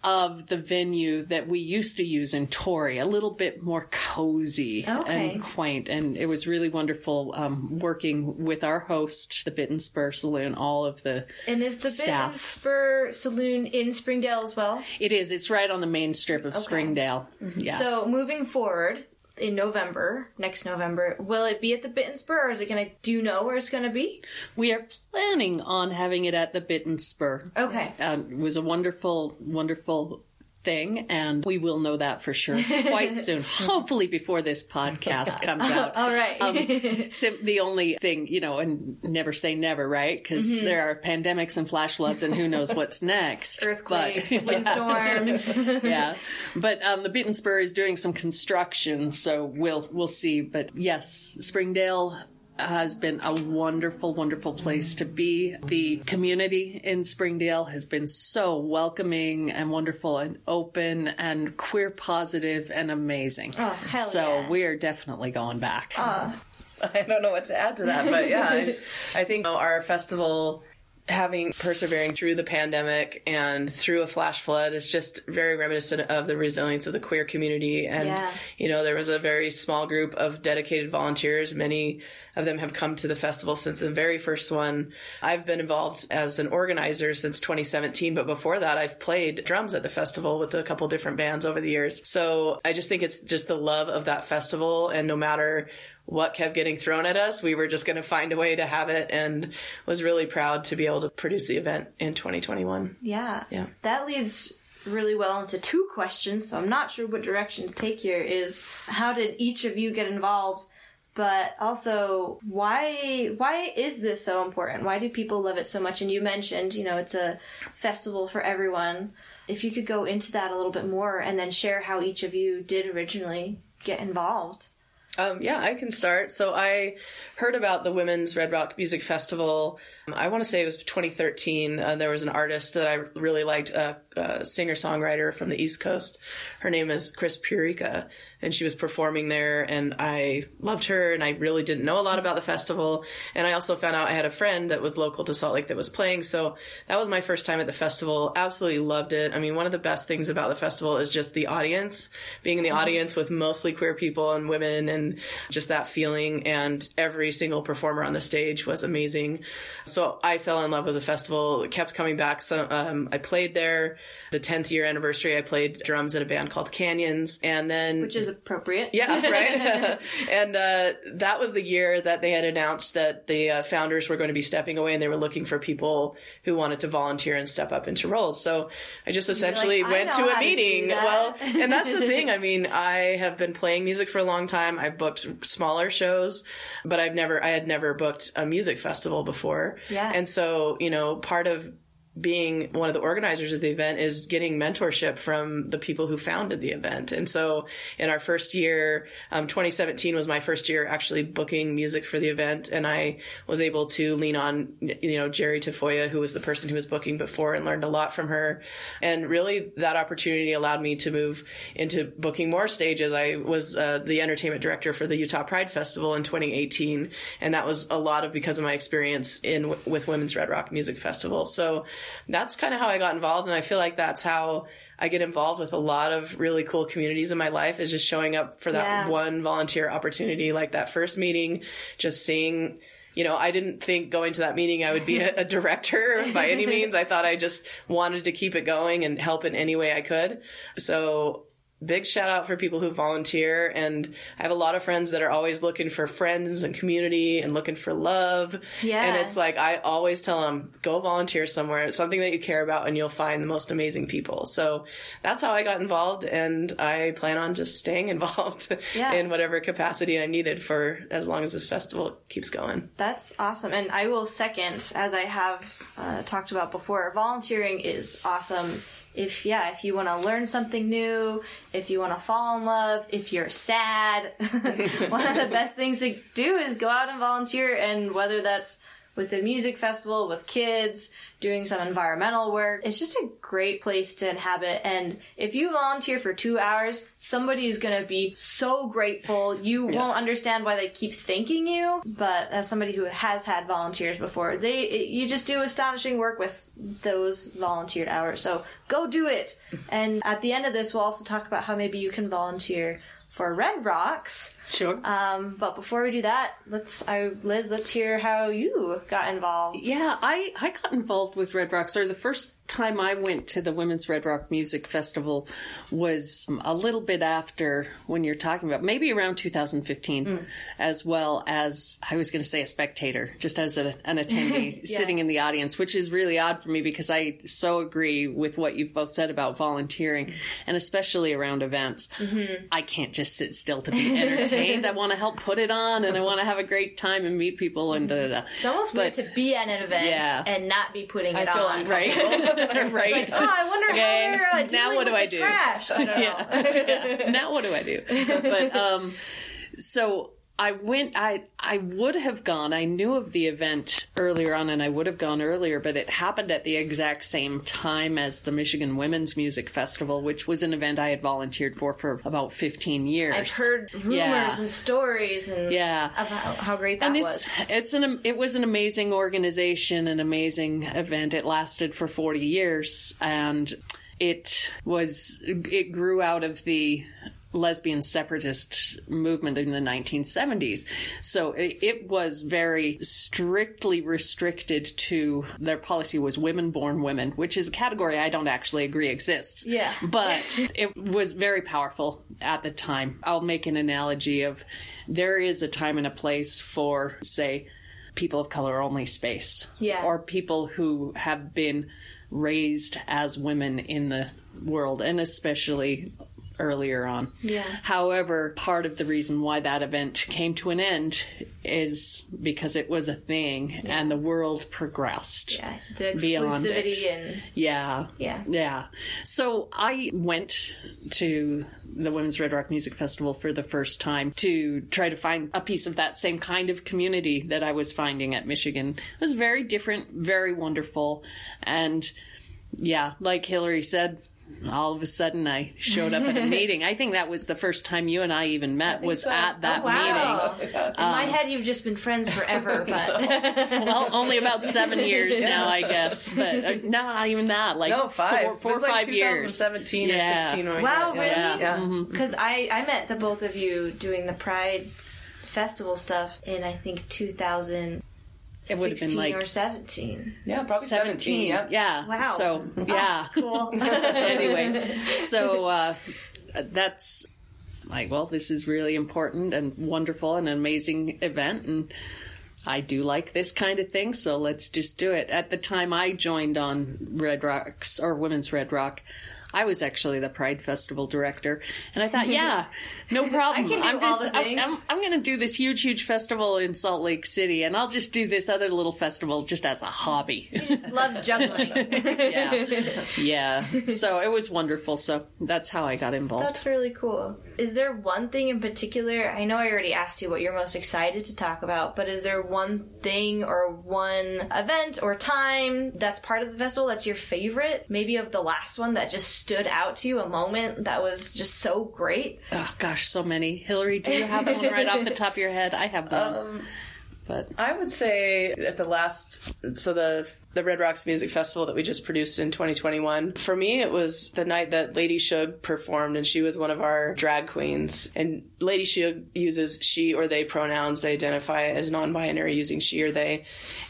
[SPEAKER 3] of the venue that we used to use in Torrey, a little bit more cozy
[SPEAKER 1] Okay.
[SPEAKER 3] and quaint. And it was really wonderful um, working with our host, the Bit and Spur Saloon, all of the.
[SPEAKER 1] And is the Bit
[SPEAKER 3] Staff.
[SPEAKER 1] and Spur Saloon in Springdale as well?
[SPEAKER 3] It is, it's right on the main strip of Springdale. Yeah.
[SPEAKER 1] So moving forward in November, next November, will it be at the Bit and Spur or is it gonna do you know where it's gonna be?
[SPEAKER 3] we are planning on having it at the Bit and Spur.
[SPEAKER 1] Okay.
[SPEAKER 3] Um, it was a wonderful, wonderful thing, and we will know that for sure quite soon. Hopefully, before this podcast comes out.
[SPEAKER 1] All right.
[SPEAKER 3] Um, sim- the only thing, you know, and never say never, right? Because
[SPEAKER 1] Mm-hmm.
[SPEAKER 3] there are pandemics and flash floods, and who knows what's next.
[SPEAKER 1] Earthquakes,
[SPEAKER 3] But,
[SPEAKER 1] windstorms.
[SPEAKER 3] yeah, but um, the Spur is doing some construction, so we'll we'll see. But yes, Springdale has been a wonderful, wonderful place to be. The community in Springdale has been so welcoming and wonderful and open and queer positive and amazing.
[SPEAKER 1] Oh, hell
[SPEAKER 3] so
[SPEAKER 1] yeah.
[SPEAKER 3] we are definitely going back. Ah.
[SPEAKER 2] I don't know what to add to that, but yeah, I, I think our festival having persevering through the pandemic and through a flash flood is just very reminiscent of the resilience of the queer community. And,
[SPEAKER 1] Yeah.
[SPEAKER 2] you know, there was a very small group of dedicated volunteers. Many of them have come to the festival since the very first one. I've been involved as an organizer since 2017, but before that, I've played drums at the festival with a couple different bands over the years. So I just think it's just the love of that festival. And no matter what kept getting thrown at us, we were just going to find a way to have it and was really proud to be able to produce the event in 2021.
[SPEAKER 1] yeah.
[SPEAKER 2] Yeah.
[SPEAKER 1] That leads really well into two questions, so I'm not sure what direction to take here is how did each of you get involved? But also, why why is this so important? Why do people love it so much? And you mentioned, you know, it's a festival for everyone. If you could go into that a little bit more and then share how each of you did originally get involved.
[SPEAKER 2] Um, yeah, I can start. So I heard about the Women's Red Rock Music Festival. um, I want to say it was 2013. Uh, there was an artist that I really liked, a, singer songwriter from the East Coast. Her name is Chris Pureka, and she was performing there, and I loved her, and I really didn't know a lot about the festival. And I also found out I had a friend that was local to Salt Lake that was playing. So that was my first time at the festival. Absolutely loved it. I mean, one of the best things about the festival is just the audience, being in the audience with mostly queer people and women and just that feeling. And every single performer on the stage was amazing. so I fell in love with the festival. Kept coming back. So um, I played there. The 10th year anniversary, I played drums in a band called Canyons, and then
[SPEAKER 1] which is appropriate.
[SPEAKER 2] yeah, right. and uh, that was the year that they had announced that the uh, founders were going to be stepping away, and they were looking for people who wanted to volunteer and step up into roles. So I just essentially
[SPEAKER 1] like,
[SPEAKER 2] went to a meeting.
[SPEAKER 1] that.
[SPEAKER 2] well, and that's the thing. I mean, I have been playing music for a long time. I've booked smaller shows, but I've never, I had never booked a music festival before.
[SPEAKER 1] Yeah.
[SPEAKER 2] And so, you know, part of being one of the organizers of the event is getting mentorship from the people who founded the event. And so in our first year, um, 2017 was my first year actually booking music for the event. And I was able to lean on, you know, Jerry Tafoya, who was the person who was booking before and learned a lot from her. And really that opportunity allowed me to move into booking more stages. I was uh, the entertainment director for the Utah Pride Festival in 2018. And that was a lot of because of my experience in with Women's Red Rock Music Festival. So that's kind of how I got involved. And I feel like that's how I get involved with a lot of really cool communities in my life is just showing up for that
[SPEAKER 1] Yeah.
[SPEAKER 2] one volunteer opportunity, like that first meeting, just seeing, you know, I didn't think going to that meeting I would be a, a director by any means. I thought I just wanted to keep it going and help in any way I could. So big shout out for people who volunteer and I have a lot of friends that are always looking for friends and community and looking for love.
[SPEAKER 1] Yeah.
[SPEAKER 2] And it's like I always tell them go volunteer somewhere. It's something that you care about and you'll find the most amazing people. So that's how I got involved and I plan on just staying involved
[SPEAKER 1] Yeah.
[SPEAKER 2] in whatever capacity I'm needed for as long as this festival keeps going.
[SPEAKER 1] That's awesome. And I will second, as I have uh, talked about before, volunteering is awesome. If, yeah, if you want to learn something new, if you want to fall in love, if you're sad, one of the best things to do is go out and volunteer. And whether that's with a music festival, with kids, doing some environmental work, it's just a great place to inhabit. And if you volunteer for two hours, somebody is going to be so grateful. You won't understand why they keep thanking you, but as somebody who has had volunteers before, they you just do astonishing work with those volunteered hours. So go do it. And at the end of this, we'll also talk about how maybe you can volunteer for Red Rocks.
[SPEAKER 3] Sure.
[SPEAKER 1] Um, but before we do that, let's I, Liz, let's hear how you got involved.
[SPEAKER 3] Yeah, I, I got involved with Red Rocks, or the first time I went to the Women's Red Rock Music Festival was um, a little bit after when you're talking about, maybe around 2015, as well as, I was going to say a spectator, just as a, an attendee sitting in the audience, which is really odd for me because I so agree with what you've both said about volunteering, and especially around events. I can't just sit still to be entertained. I want to help put it on, and I want to have a great time and meet people and da da da.
[SPEAKER 1] It's almost weird to be at an event
[SPEAKER 3] Yeah.
[SPEAKER 1] and not be putting it
[SPEAKER 2] I feel
[SPEAKER 1] on.
[SPEAKER 3] right? right.
[SPEAKER 1] Oh, I wonder
[SPEAKER 3] Okay,
[SPEAKER 1] how they're uh,
[SPEAKER 3] now what do I do?
[SPEAKER 1] Trash. I don't know.
[SPEAKER 3] Yeah. now what do I do? But um, so I went. I I would have gone. I knew of the event earlier on, and I would have gone earlier. But it happened at the exact same time as the Michigan Women's Music Festival, which was an event I had volunteered for for about fifteen years.
[SPEAKER 1] I've heard rumors
[SPEAKER 3] Yeah.
[SPEAKER 1] and stories and
[SPEAKER 3] Yeah.
[SPEAKER 1] about how great that
[SPEAKER 3] and
[SPEAKER 1] was.
[SPEAKER 3] it's it's an it was an amazing organization, an amazing event. It lasted for forty years, and it was it grew out of the lesbian separatist movement in the 1970s. So it, was very strictly restricted to their policy was women born women, which is a category I don't actually agree exists.
[SPEAKER 1] Yeah.
[SPEAKER 3] But it was very powerful at the time. I'll make an analogy of there is a time and a place for, say, people of color only space.
[SPEAKER 1] Yeah.
[SPEAKER 3] Or people who have been raised as women in the world, and especially earlier on.
[SPEAKER 1] Yeah.
[SPEAKER 3] However, part of the reason why that event came to an end is because it was a thing and the world progressed.
[SPEAKER 1] yeah, the
[SPEAKER 3] beyond
[SPEAKER 1] exclusivity
[SPEAKER 3] it.
[SPEAKER 1] and
[SPEAKER 3] Yeah.
[SPEAKER 1] Yeah.
[SPEAKER 3] Yeah. So I went to the Women's Red Rock Music Festival for the first time to try to find a piece of that same kind of community that I was finding at Michigan. It was very different, very wonderful. And yeah, like Hillary said, all of a sudden I showed up at a meeting. I think that was the first time you and I even met was
[SPEAKER 2] so.
[SPEAKER 3] at that
[SPEAKER 1] oh, wow.
[SPEAKER 3] meeting.
[SPEAKER 1] In my head, you've just been friends forever, but
[SPEAKER 3] Well, only about seven years now, I guess. But uh, no, not even that. Like
[SPEAKER 2] No, five.
[SPEAKER 3] four, four
[SPEAKER 2] it was
[SPEAKER 3] or
[SPEAKER 2] like
[SPEAKER 3] five years.
[SPEAKER 2] 2017 or 16 when we
[SPEAKER 1] Wow,
[SPEAKER 2] met.
[SPEAKER 1] really?
[SPEAKER 2] Yeah. yeah.
[SPEAKER 3] Mm-hmm.
[SPEAKER 1] because I I met the both of you doing the Pride festival stuff in I think 2016
[SPEAKER 3] it would have been
[SPEAKER 1] 16
[SPEAKER 3] like
[SPEAKER 1] or 17.
[SPEAKER 2] Yeah, probably 17.
[SPEAKER 3] 17.
[SPEAKER 2] yeah.
[SPEAKER 3] Yeah.
[SPEAKER 1] Wow.
[SPEAKER 3] So, yeah.
[SPEAKER 1] Cool.
[SPEAKER 3] anyway, so uh, that's like, well, this is really important and wonderful and an amazing event. And I do like this kind of thing, so let's just do it. At the time I joined on Red Rocks or Women's Red Rock, I was actually the Pride Festival director, and I thought, yeah, no problem.
[SPEAKER 1] I can do
[SPEAKER 3] I'm
[SPEAKER 1] all
[SPEAKER 3] just,
[SPEAKER 1] the
[SPEAKER 3] I'm-
[SPEAKER 1] things.
[SPEAKER 3] I'm, I'm going to do this huge, huge festival in Salt Lake City, and I'll just do this other little festival just as a hobby.
[SPEAKER 1] You just love juggling.
[SPEAKER 3] yeah, yeah. So it was wonderful. So that's how I got involved.
[SPEAKER 1] That's really cool. Is there one thing in particular? I know I already asked you what you're most excited to talk about, but is there one thing or one event or time that's part of the festival that's your favorite? Maybe of the last one that just stood out to you, a moment that was just so great?
[SPEAKER 3] Oh gosh, so many. Hillary, do you have one right off the top of your head? I have one. Um, but
[SPEAKER 2] I would say at the last, so the the Red Rocks Music Festival that we just produced in 2021. For me, it was the night that Lady Shug performed, and she was one of our drag queens. And Lady Shug uses she or they pronouns. They identify as non-binary using she or they,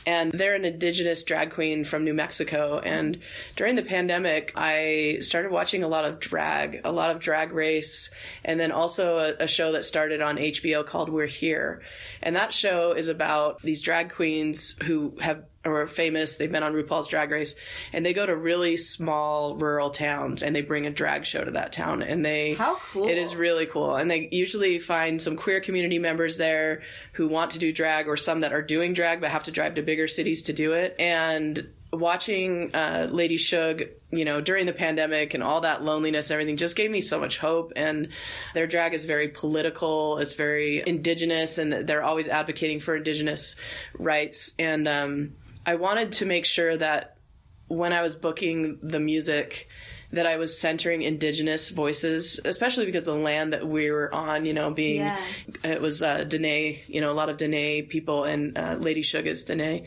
[SPEAKER 2] and they're an indigenous drag queen from New Mexico. And during the pandemic, I started watching a lot of drag, a lot of drag race, and then also a, a show that started on HBO called We're Here. And that show is about these drag queens who have are famous. They've been on RuPaul's Drag Race, and they go to really small rural towns and they bring a drag show to that town. And they
[SPEAKER 1] How cool.
[SPEAKER 2] it is really cool. And they usually find some queer community members there who want to do drag, or some that are doing drag but have to drive to bigger cities to do it. And watching uh, Lady Shug, you know, during the pandemic and all that loneliness and everything just gave me so much hope. And their drag is very political, it's very indigenous, and they're always advocating for indigenous rights. And um, I wanted to make sure that when I was booking the music, that I was centering indigenous voices, especially because the land that we were on, you know, being
[SPEAKER 1] Yeah.
[SPEAKER 2] it was uh, Diné, you know, a lot of Diné people, and uh, Lady Shug is Diné.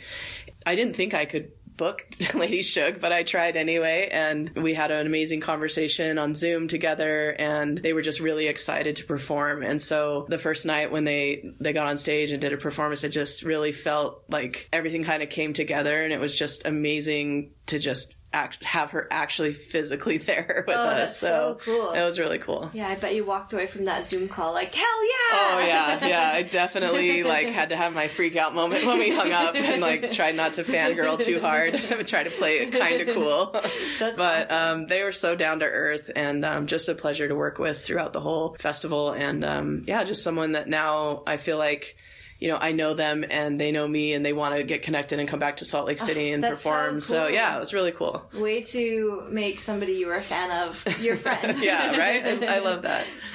[SPEAKER 2] I didn't think I could book Lady Shug, but I tried anyway, and we had an amazing conversation on Zoom together, and they were just really excited to perform. And so the first night when they they got on stage and did a performance, it just really felt like everything kind of came together, and it was just amazing to just. Act, have her actually physically there with
[SPEAKER 1] Oh,
[SPEAKER 2] us.
[SPEAKER 1] that's so cool.
[SPEAKER 2] It was really cool.
[SPEAKER 1] Yeah, I bet you walked away from that Zoom call like, hell yeah!
[SPEAKER 2] Oh yeah, yeah. I definitely like had to have my freak out moment when we hung up and like tried not to fangirl too hard. Try to play it kind of cool.
[SPEAKER 1] That's
[SPEAKER 2] but um, they were so down to earth and um, just a pleasure to work with throughout the whole festival. And um, yeah, just someone that now I feel like. You know, I know them and they know me and they want to get connected and come back to Salt Lake City and
[SPEAKER 1] Ah, that's so
[SPEAKER 2] perform. So, yeah, it was really cool.
[SPEAKER 1] Way to make somebody you were a fan of your friend.
[SPEAKER 2] Yeah, right? I, I love that.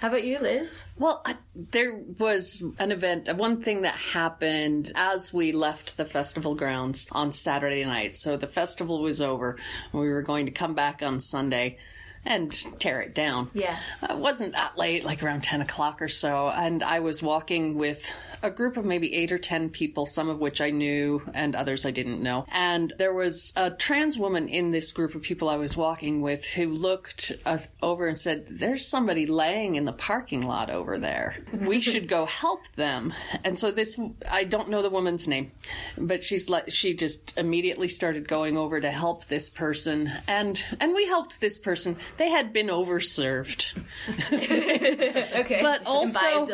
[SPEAKER 1] How about you, Liz?
[SPEAKER 3] Well, I, there was an event, one thing that happened as we left the festival grounds on Saturday night. So the festival was over. And we were going to come back on Sunday and tear it down.
[SPEAKER 1] Yeah.
[SPEAKER 3] Uh, it wasn't that late, like around 10 o'clock or so. And I was walking with a group of maybe eight or 10 people, some of which I knew and others I didn't know. And there was a trans woman in this group of people I was walking with who looked uh, over and said, There's somebody laying in the parking lot over there. We should go help them. And so this, I don't know the woman's name, but she's like, she just immediately started going over to help this person. And, and we helped this person. They had been overserved.
[SPEAKER 1] Okay.
[SPEAKER 3] But also-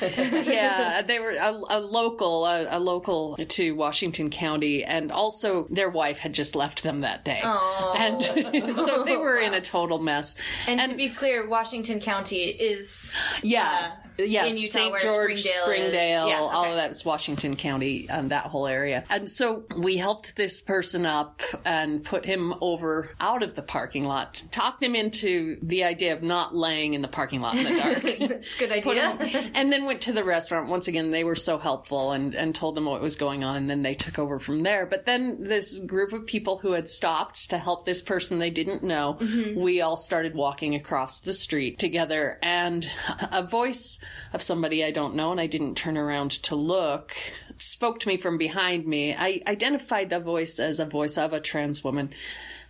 [SPEAKER 3] yeah, they were a, a local, a, a local to Washington County, and also their wife had just left them that day, and so they were in a total mess.
[SPEAKER 1] And, to be clear, Washington County is
[SPEAKER 3] yeah, yeah,
[SPEAKER 1] in Utah
[SPEAKER 3] St. George,
[SPEAKER 1] Springdale.
[SPEAKER 3] Springdale,
[SPEAKER 1] Yeah,
[SPEAKER 3] all of that is Washington County, um, that whole area. And so we helped this person up and put him over out of the parking lot, talked him into the idea of not laying in the parking lot in the dark.
[SPEAKER 1] it's a good idea.
[SPEAKER 3] him- and then went to the restaurant. Once again, they were so helpful and, and told them what was going on, and then they took over from there. But then this group of people who had stopped to help this person they didn't know, mm-hmm. we all started walking across the street together, and a voice of somebody I don't know, and I didn't turn around to look, spoke to me from behind me. I identified the voice as a voice of a trans woman.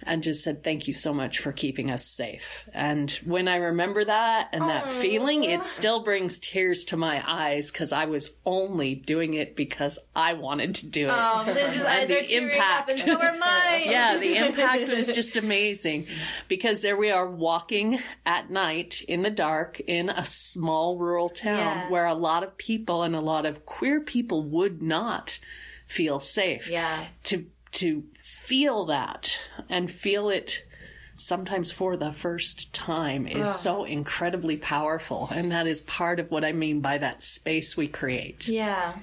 [SPEAKER 3] And just said, Thank you so much for keeping us safe. And when I remember that and that feeling, it still brings tears to my eyes because I was only doing it because I wanted to do it.
[SPEAKER 1] Oh, this is
[SPEAKER 3] And the impact.
[SPEAKER 1] so are mine.
[SPEAKER 3] yeah, the impact was just amazing because there we are walking at night in the dark in a small rural town
[SPEAKER 1] Yeah.
[SPEAKER 3] where a lot of people and a lot of queer people would not feel safe.
[SPEAKER 1] Yeah.
[SPEAKER 3] To to feel that and feel it sometimes for the first time is so incredibly powerful and that is part of what I mean by that space we create.
[SPEAKER 1] Yeah.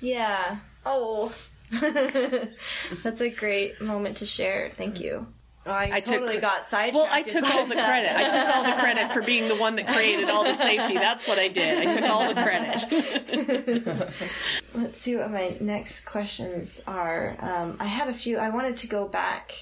[SPEAKER 1] Yeah. Oh. That's a great moment to share. Thank you. Oh, I,
[SPEAKER 3] I
[SPEAKER 1] totally
[SPEAKER 3] cre-
[SPEAKER 1] got sidetracked.
[SPEAKER 3] Well, I took
[SPEAKER 1] by
[SPEAKER 3] all the
[SPEAKER 1] that.
[SPEAKER 3] credit. I took all the credit for being the one that created all the safety. That's what I did. I took all the credit.
[SPEAKER 1] Let's see what my next questions are. Um, I had a few. I wanted to go back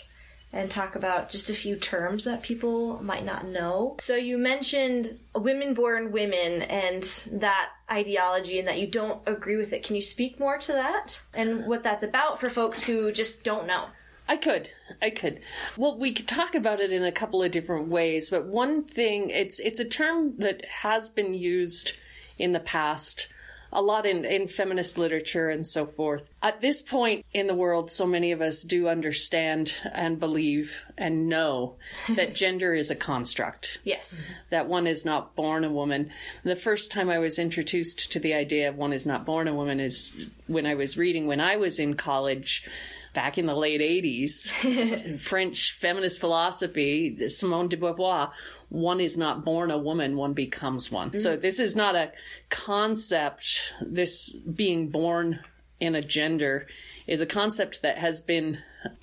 [SPEAKER 1] and talk about just a few terms that people might not know. So you mentioned women born women and that ideology and that you don't agree with it. Can you speak more to that and what that's about for folks who just don't know?
[SPEAKER 3] I could. I could. Well, we could talk about it in a couple of different ways, but one thing it's it's a term that has been used in the past a lot in, in feminist literature and so forth. At this point in the world, so many of us do understand and believe and know that gender is a construct.
[SPEAKER 1] Yes.
[SPEAKER 3] that one is not born a woman. The first time I was introduced to the idea of one is not born a woman is when I was reading when I was in college back in the late 80s French feminist philosophy Simone de Beauvoir one is not born a woman one becomes one. So mm-hmm. this is not a concept this being born in a gender is a concept that has been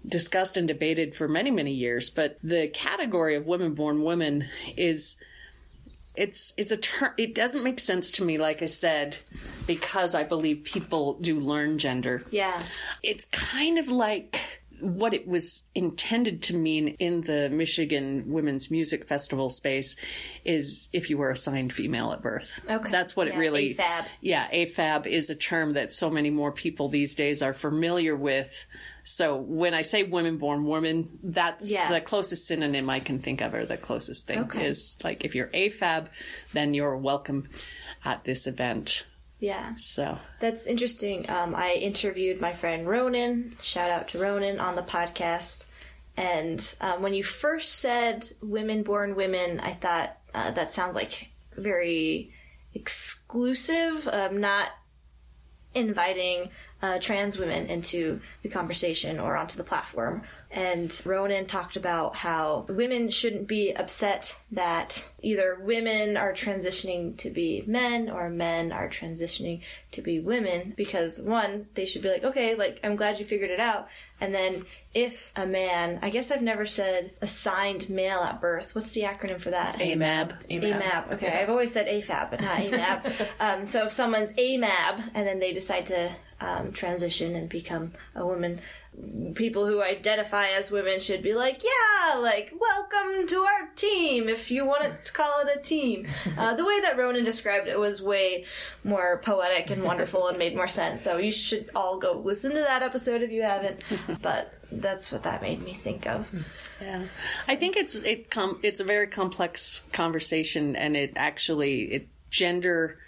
[SPEAKER 3] discussed and debated for many many years but the category of women born women is it's it's a term it doesn't make sense to me like i said because i believe people do learn gender
[SPEAKER 1] Yeah.
[SPEAKER 3] it's kind of like what it was intended to mean in the Michigan Women's Music Festival space is if you were assigned female at birth.
[SPEAKER 1] Okay.
[SPEAKER 3] That's what it really
[SPEAKER 1] AFAB.
[SPEAKER 3] Yeah, AFAB is a term that so many more people these days are familiar with. So when I say women born woman, that's
[SPEAKER 1] Yeah.
[SPEAKER 3] the closest synonym I can think of or the closest thing
[SPEAKER 1] Okay.
[SPEAKER 3] is like if you're AFAB, then you're welcome at this event.
[SPEAKER 1] Yeah.
[SPEAKER 3] So
[SPEAKER 1] That's interesting. Um, I interviewed my friend Ronan. Shout out to Ronan on the podcast. And um, when you first said women born women, I thought uh, that sounds like very exclusive, um, not inviting uh, trans women into the conversation or onto the platform. And Ronan talked about how women shouldn't be upset that either women are transitioning to be men or men are transitioning to be women because one, they should be like, okay, like, I'm glad you figured it out. And then if a man, I guess I've never said assigned male at birth. What's the acronym for that?
[SPEAKER 3] AMAB.
[SPEAKER 1] AMAB. Okay, I've always said AFAB, but not AMAB. um, so if someone's AMAB and then they decide to um, transition and become a woman, people who identify as women should be like, yeah, like welcome to our team. If you want to call it a team, uh, the way that Ronan described it was way more poetic and wonderful and made more sense. So you should all go listen to that episode if you haven't. But that's what that made me think of.
[SPEAKER 3] Yeah, I think it's it com- it's a very complex conversation, and it actually it gender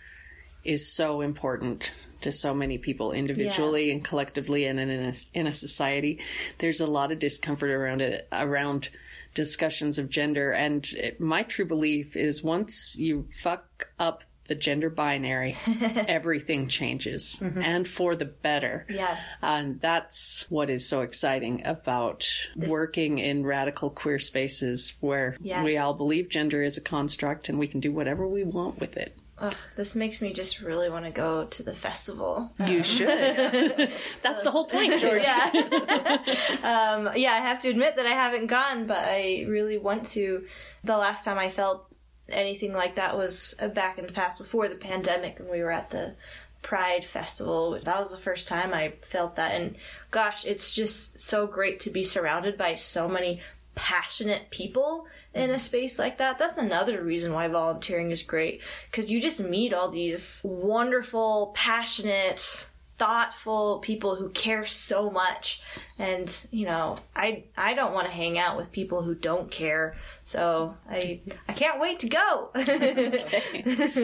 [SPEAKER 3] is so important to so many people individually and collectively, and in a, in a society. There's a lot of discomfort around it around discussions of gender, and it, my true belief is once you fuck up the gender binary, everything changes mm-hmm. and for the better.
[SPEAKER 1] Yeah.
[SPEAKER 3] And that's what is so exciting about working in radical queer spaces where
[SPEAKER 1] Yeah.
[SPEAKER 3] we all believe gender is a construct and we can do whatever we want with it.
[SPEAKER 1] Ugh, this makes me just really want to go to the festival.
[SPEAKER 3] You should. that's the whole point, George.
[SPEAKER 1] yeah. um, yeah, I have to admit that I haven't gone, but I really want to. The last time I felt anything like that was uh, back in the past before the pandemic when we were at the Pride Festival. That was the first time I felt that. And gosh, it's just so great to be surrounded by so many passionate people in a space like that. That's another reason why volunteering is great because you just meet all these wonderful, passionate, thoughtful people who care so much. And, you know, I I don't want to hang out with people who don't care. So I I can't wait to go.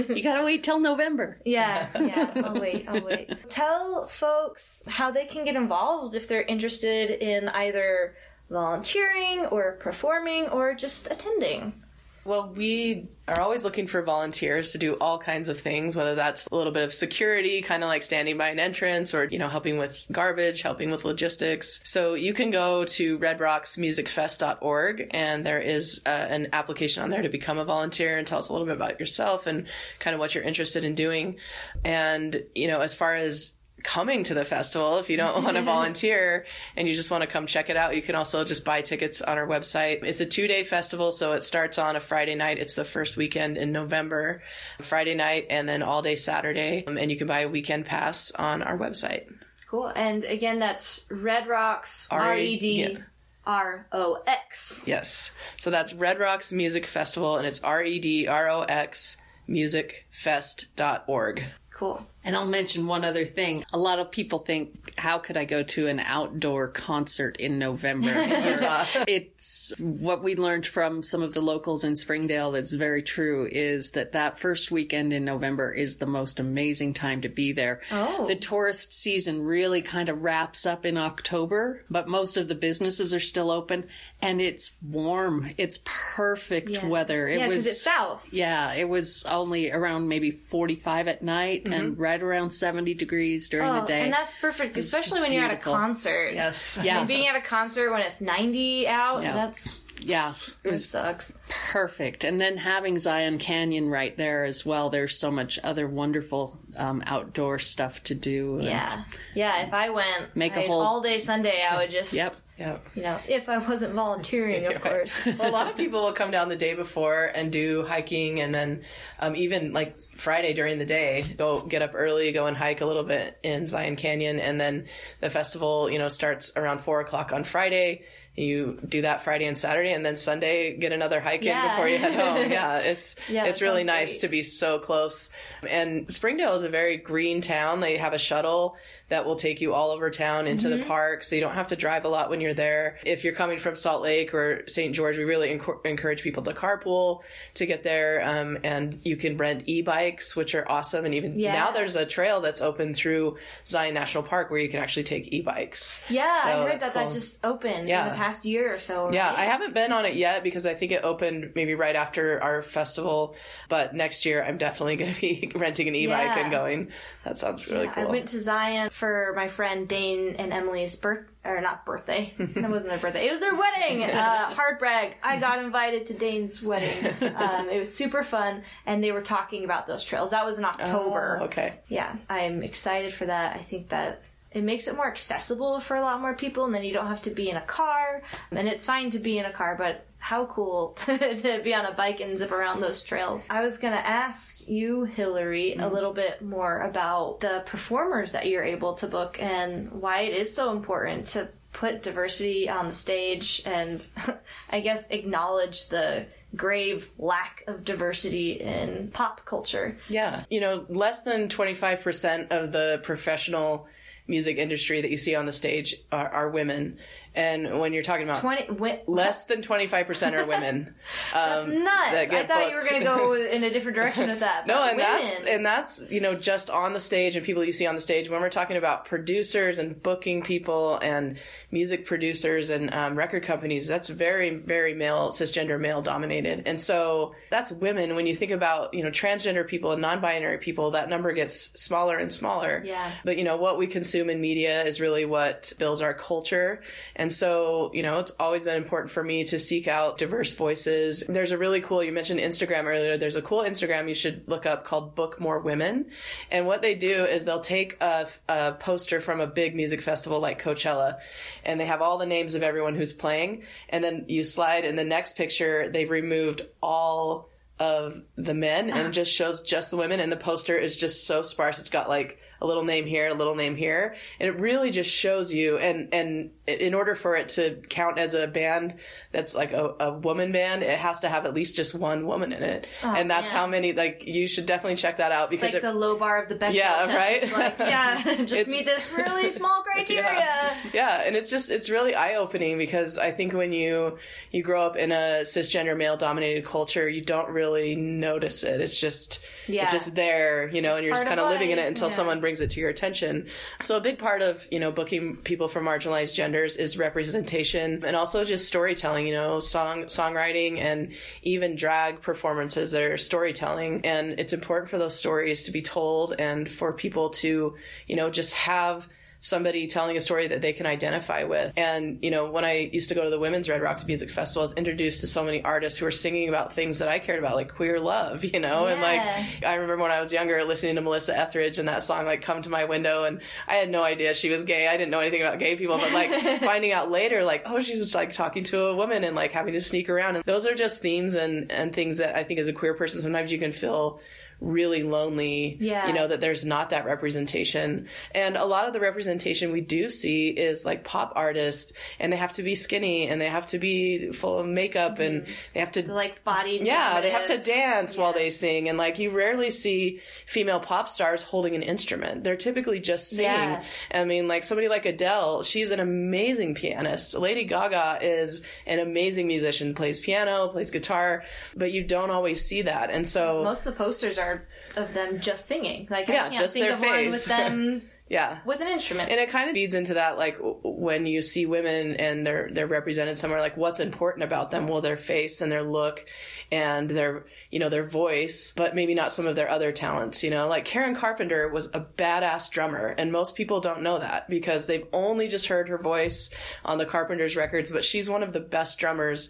[SPEAKER 3] You gotta wait till November.
[SPEAKER 1] Yeah, yeah. I'll wait. I'll wait. Tell folks how they can get involved if they're interested in either volunteering or performing or just attending.
[SPEAKER 2] Well, we are always looking for volunteers to do all kinds of things, whether that's a little bit of security, kind of like standing by an entrance or, you know, helping with garbage, helping with logistics. So you can go to redrocksmusicfest.org and there is uh, an application on there to become a volunteer and tell us a little bit about yourself and kind of what you're interested in doing. And, you know, as far as coming to the festival if you don't want to volunteer and you just want to come check it out. You can also just buy tickets on our website. It's a two day festival so it starts on a friday night. It's the first weekend in november friday night and then all day saturday. Um, and you can buy a weekend pass on our website.
[SPEAKER 1] Cool. And again, that's Red Rocks, R E D. R O X.
[SPEAKER 2] yes. So that's red rocks music festival and it's r-e-d-r-o-x musicfest.org
[SPEAKER 1] Cool.
[SPEAKER 3] And I'll mention one other thing. A lot of people think, how could I go to an outdoor concert in November? it's what we learned from some of the locals in Springdale that's very true is that that first weekend in November is the most amazing time to be there.
[SPEAKER 1] Oh.
[SPEAKER 3] The tourist season really kind of wraps up in October, but most of the businesses are still open and it's warm. It's perfect
[SPEAKER 1] Yeah.
[SPEAKER 3] weather. It
[SPEAKER 1] yeah,
[SPEAKER 3] was
[SPEAKER 1] it's south.
[SPEAKER 3] yeah, it was only around maybe 45 at night and mm-hmm. right around 70 degrees during
[SPEAKER 1] Oh,
[SPEAKER 3] the day.
[SPEAKER 1] and that's perfect, especially when you're at a concert.
[SPEAKER 2] yes
[SPEAKER 3] yeah,
[SPEAKER 1] And being at a concert when it's 90 out,
[SPEAKER 3] Yeah.
[SPEAKER 1] that's
[SPEAKER 3] yeah, it
[SPEAKER 1] it sucks.
[SPEAKER 3] perfect. And then having Zion Canyon right there as well. There's so much other wonderful um, outdoor stuff to do.
[SPEAKER 1] Yeah. Yeah, if I went
[SPEAKER 3] Make a
[SPEAKER 1] I'd-
[SPEAKER 3] whole-
[SPEAKER 1] all day Sunday, I would just,
[SPEAKER 3] Yep.
[SPEAKER 2] yeah
[SPEAKER 1] you know, if I wasn't volunteering, of course.
[SPEAKER 2] well, a lot of people will come down the day before and do hiking, and then um, even like Friday during the day, go get up early, go and hike a little bit in Zion Canyon, and then the festival, you know, starts around four o'clock on Friday. You do that Friday and Saturday, and then Sunday get another hike
[SPEAKER 1] Yeah.
[SPEAKER 2] in before you head home. Yeah, it's
[SPEAKER 1] Yeah,
[SPEAKER 2] it's really nice
[SPEAKER 1] great.
[SPEAKER 2] to be so close. And Springdale is a very green town. They have a shuttle that will take you all over town into
[SPEAKER 1] Mm-hmm.
[SPEAKER 2] the park, so you don't have to drive a lot when you're there. If you're coming from Salt Lake or St. George, we really encour- encourage people to carpool to get there. Um, and you can rent e-bikes, which are awesome. And even
[SPEAKER 1] Yeah.
[SPEAKER 2] now there's a trail that's open through Zion National Park where you can actually take e-bikes.
[SPEAKER 1] Yeah,
[SPEAKER 2] So
[SPEAKER 1] I heard that
[SPEAKER 2] cool.
[SPEAKER 1] that just opened
[SPEAKER 2] Yeah.
[SPEAKER 1] in the past year or so.
[SPEAKER 2] Yeah. I haven't been on it yet because I think it opened maybe right after our festival. But next year, I'm definitely going to be renting an e-bike
[SPEAKER 1] Yeah.
[SPEAKER 2] and going. That sounds really cool.
[SPEAKER 1] I went to Zion for my friend Dane and Emily's birth or not birthday. it wasn't their birthday. It was their wedding. Uh, hard brag. I got invited to Dane's wedding. Um, it was super fun, and they were talking about those trails. That was in October.
[SPEAKER 2] Oh, okay.
[SPEAKER 1] Yeah, I'm excited for that. I think that it makes it more accessible for a lot more people, and then you don't have to be in a car. And it's fine to be in a car, but how cool to be on a bike and zip around those trails. I was going to ask you, Hillary, a mm-hmm. little bit more about the performers that you're able to book and why it is so important to put diversity on the stage and I guess acknowledge the grave lack of diversity in pop culture.
[SPEAKER 2] Yeah. You know, less than 25% of the professional music industry that you see on the stage are, are women. And when you're talking about
[SPEAKER 1] 20 wi-
[SPEAKER 2] less than 25% are women.
[SPEAKER 1] That's
[SPEAKER 2] um,
[SPEAKER 1] nuts.
[SPEAKER 2] that
[SPEAKER 1] I thought you were going to go in a different direction with that.
[SPEAKER 2] No, and
[SPEAKER 1] women,
[SPEAKER 2] that's and that's you know just on the stage and people you see on the stage when we're talking about producers and booking people and music producers and um, record companies. That's very very male cisgender male dominated, and so that's women. When you think about you know transgender people and non-binary people, that number gets smaller and smaller.
[SPEAKER 1] Yeah.
[SPEAKER 2] But you know what we consume in media is really what builds our culture, and so you know it's always been important for me to seek out diverse voices. There's a really cool. You mentioned Instagram earlier. There's a cool Instagram you should look up called Book More Women, and what they do is they'll take a, a poster from a big music festival like Coachella, and they have all the names of everyone who's playing, and then you slide in the next picture. They've removed all of the men and it just shows just the women and the poster is just so sparse it's got like a little name here, a little name here, and it really just shows you. And and in order for it to count as a band that's like a, a woman band, it has to have at least just one woman in it, oh, and that's
[SPEAKER 1] man.
[SPEAKER 2] how many. Like you should definitely check that out
[SPEAKER 1] Oh, It's
[SPEAKER 2] because
[SPEAKER 1] like
[SPEAKER 2] it,
[SPEAKER 1] the low bar of the Bechdel
[SPEAKER 2] Yeah,
[SPEAKER 1] test.
[SPEAKER 2] right?
[SPEAKER 1] It's like, yeah, just
[SPEAKER 2] It's-
[SPEAKER 1] meet this really small criteria.
[SPEAKER 2] Yeah. yeah, and it's just it's really eye opening because I think when you you grow up in a cisgender male dominated culture, you don't really notice it. It's just
[SPEAKER 1] Yeah.
[SPEAKER 2] it's just there, you know,
[SPEAKER 1] Just
[SPEAKER 2] and you're just kind
[SPEAKER 1] of
[SPEAKER 2] of living in it until
[SPEAKER 1] yeah.
[SPEAKER 2] someone brings it to your attention. So a big part of you know booking people from marginalized genders is representation and also just storytelling. You know, song songwriting and even drag performances that are storytelling, and it's important for those stories to be told and for people to you know just have somebody telling a story that they can identify with. And, you know, when I used to go to the Women's Red Rocks Music Festival, I was introduced to so many artists who were singing about things that I cared about, like queer love, you know? And like, I remember when I was younger listening to Melissa Etheridge and that song, like, Come to My Window, and I had no idea she was gay. I didn't know anything about gay people, but like, finding out later, like, oh, she's was like talking to a woman and like having to sneak around. And those are just themes and, and things that I think as a queer person, sometimes you can feel really lonely
[SPEAKER 1] Yeah.
[SPEAKER 2] you know that there's not that representation and a lot of the representation we do see is like pop artists and they have to be skinny and they have to be full of makeup and mm-hmm. they have to
[SPEAKER 1] The, like body.
[SPEAKER 2] yeah they have to dance while they sing and like you rarely see female pop stars holding an instrument they're typically just singing
[SPEAKER 1] Yeah.
[SPEAKER 2] i mean like somebody like adele she's an amazing pianist lady gaga is an amazing musician plays piano plays guitar but you don't always see that and so
[SPEAKER 1] Most of the posters are of them just singing. Like
[SPEAKER 2] Yeah,
[SPEAKER 1] I can't think
[SPEAKER 2] their
[SPEAKER 1] of one with them
[SPEAKER 2] yeah
[SPEAKER 1] with an instrument.
[SPEAKER 2] and it kind of feeds into that like when you see women and they're they're represented somewhere like what's important about them well their face and their look and their you know their voice but maybe not some of their other talents you know like karen carpenter was a badass drummer and most people don't know that because they've only just heard her voice on the carpenters records but she's one of the best drummers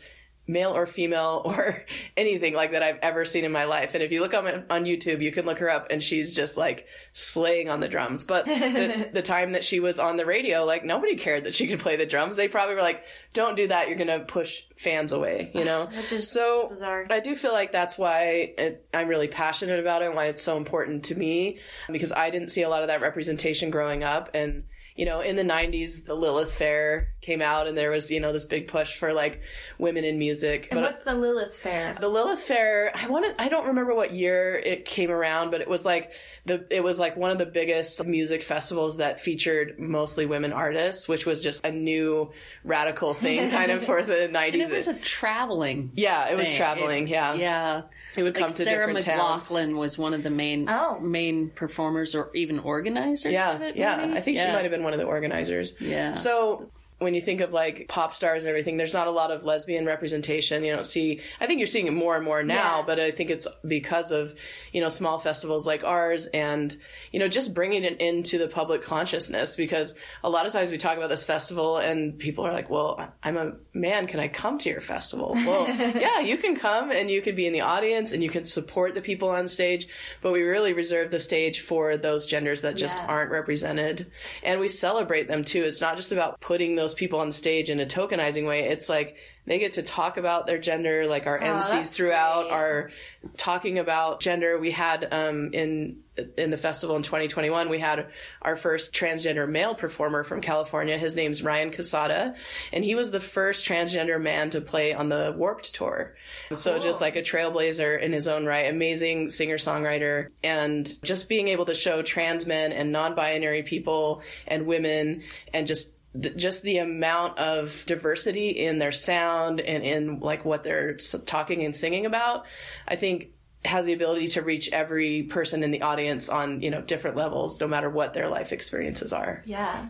[SPEAKER 2] male or female or anything like that I've ever seen in my life. And if you look on on YouTube, you can look her up, and she's just like slaying on the drums. But the, the time that she was on the radio, like nobody cared that she could play the drums. They probably were like, "Don't do that. You're gonna push fans away," you know.
[SPEAKER 1] Which is
[SPEAKER 2] so
[SPEAKER 1] bizarre.
[SPEAKER 2] I do feel like that's why it, I'm really passionate about it, and why it's so important to me, because I didn't see a lot of that representation growing up, and you know, in the 90s, the Lilith Fair came out and there was, you know, this big push for like women in music.
[SPEAKER 1] and what's the Lilith Fair?
[SPEAKER 2] The Lilith Fair, I want to, I don't remember what year it came around, but it was like the, it was like one of the biggest music festivals that featured mostly women artists, which was just a new radical thing kind of for the 90s.
[SPEAKER 3] And it was a traveling.
[SPEAKER 2] yeah, it was
[SPEAKER 3] thing.
[SPEAKER 2] traveling.
[SPEAKER 3] It-
[SPEAKER 2] yeah.
[SPEAKER 3] yeah.
[SPEAKER 2] It would come to
[SPEAKER 3] Sarah
[SPEAKER 2] different towns.
[SPEAKER 3] McLachlan was one of the main
[SPEAKER 1] Oh.
[SPEAKER 3] main performers or even organizers
[SPEAKER 2] Yeah,
[SPEAKER 3] of it.
[SPEAKER 2] yeah.
[SPEAKER 3] maybe?
[SPEAKER 2] I think she might have been one of the organizers.
[SPEAKER 3] Yeah.
[SPEAKER 2] So when you think of like pop stars and everything, there's not a lot of lesbian representation. You don't see. I think you're seeing it more and more now,
[SPEAKER 1] Yeah.
[SPEAKER 2] but I think it's because of you know small festivals like ours and you know just bringing it into the public consciousness. Because a lot of times we talk about this festival and people are like, "Well, I'm a man. Can I come to your festival?" Well, yeah, you can come and you can be in the audience and you can support the people on stage. But we really reserve the stage for those genders that just
[SPEAKER 1] Yeah.
[SPEAKER 2] aren't represented and we celebrate them too it's not just about putting those people on stage in a tokenizing way it's like they get to talk about their gender like our MCs throughout
[SPEAKER 1] great.
[SPEAKER 2] are talking about gender. We had um in in the festival in 2021 we had our first transgender male performer from California. His name's Ryan Cassata and he was the first transgender man to play on the Warped tour. So just like a trailblazer in his own right amazing singer songwriter and just being able to show trans men and non-binary people and women and just th- just the amount of diversity in their sound and in like what they're talking and singing about i think has the ability to reach every person in the audience on you know different levels no matter what their life experiences are
[SPEAKER 1] Yeah,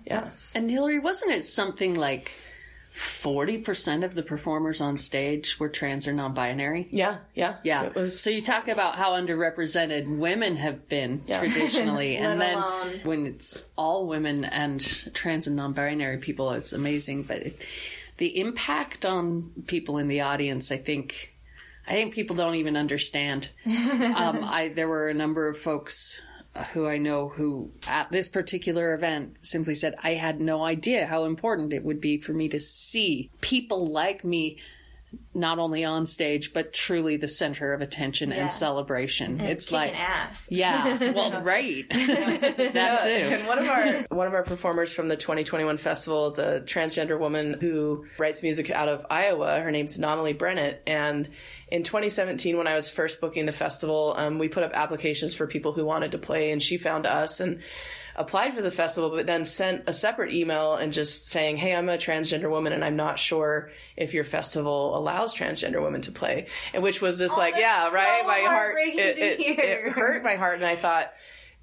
[SPEAKER 2] Yeah.
[SPEAKER 3] And Hillary, wasn't it something like forty percent of the performers on stage were trans or non-binary?
[SPEAKER 2] yeah yeah
[SPEAKER 3] Yeah.
[SPEAKER 2] it was
[SPEAKER 3] so you talk about how underrepresented women have been
[SPEAKER 2] Yeah.
[SPEAKER 3] traditionally, and then
[SPEAKER 1] alone-
[SPEAKER 3] when it's all women and trans and non-binary people, it's amazing. But it, the impact on people in the audience, I think, I think people don't even understand. um, I there were a number of folks who I know who at this particular event simply said, I had no idea how important it would be for me to see people like me not only on stage but truly the center of attention
[SPEAKER 1] Yeah.
[SPEAKER 3] and celebration.
[SPEAKER 1] And
[SPEAKER 3] it's like
[SPEAKER 1] ass.
[SPEAKER 3] yeah, well, right. that too.
[SPEAKER 2] And one of our one of our performers from the 2021 festival is a transgender woman who writes music out of Iowa. Her name's Nonali Brennett, and in 2017, when I was first booking the festival, um, we put up applications for people who wanted to play, and she found us and applied for the festival, but then sent a separate email and just saying, "Hey, I'm a transgender woman, and I'm not sure if your festival allows transgender women to play." And which was this like, yeah,
[SPEAKER 1] so
[SPEAKER 2] right, my heart, it, it, it hurt my heart, and I thought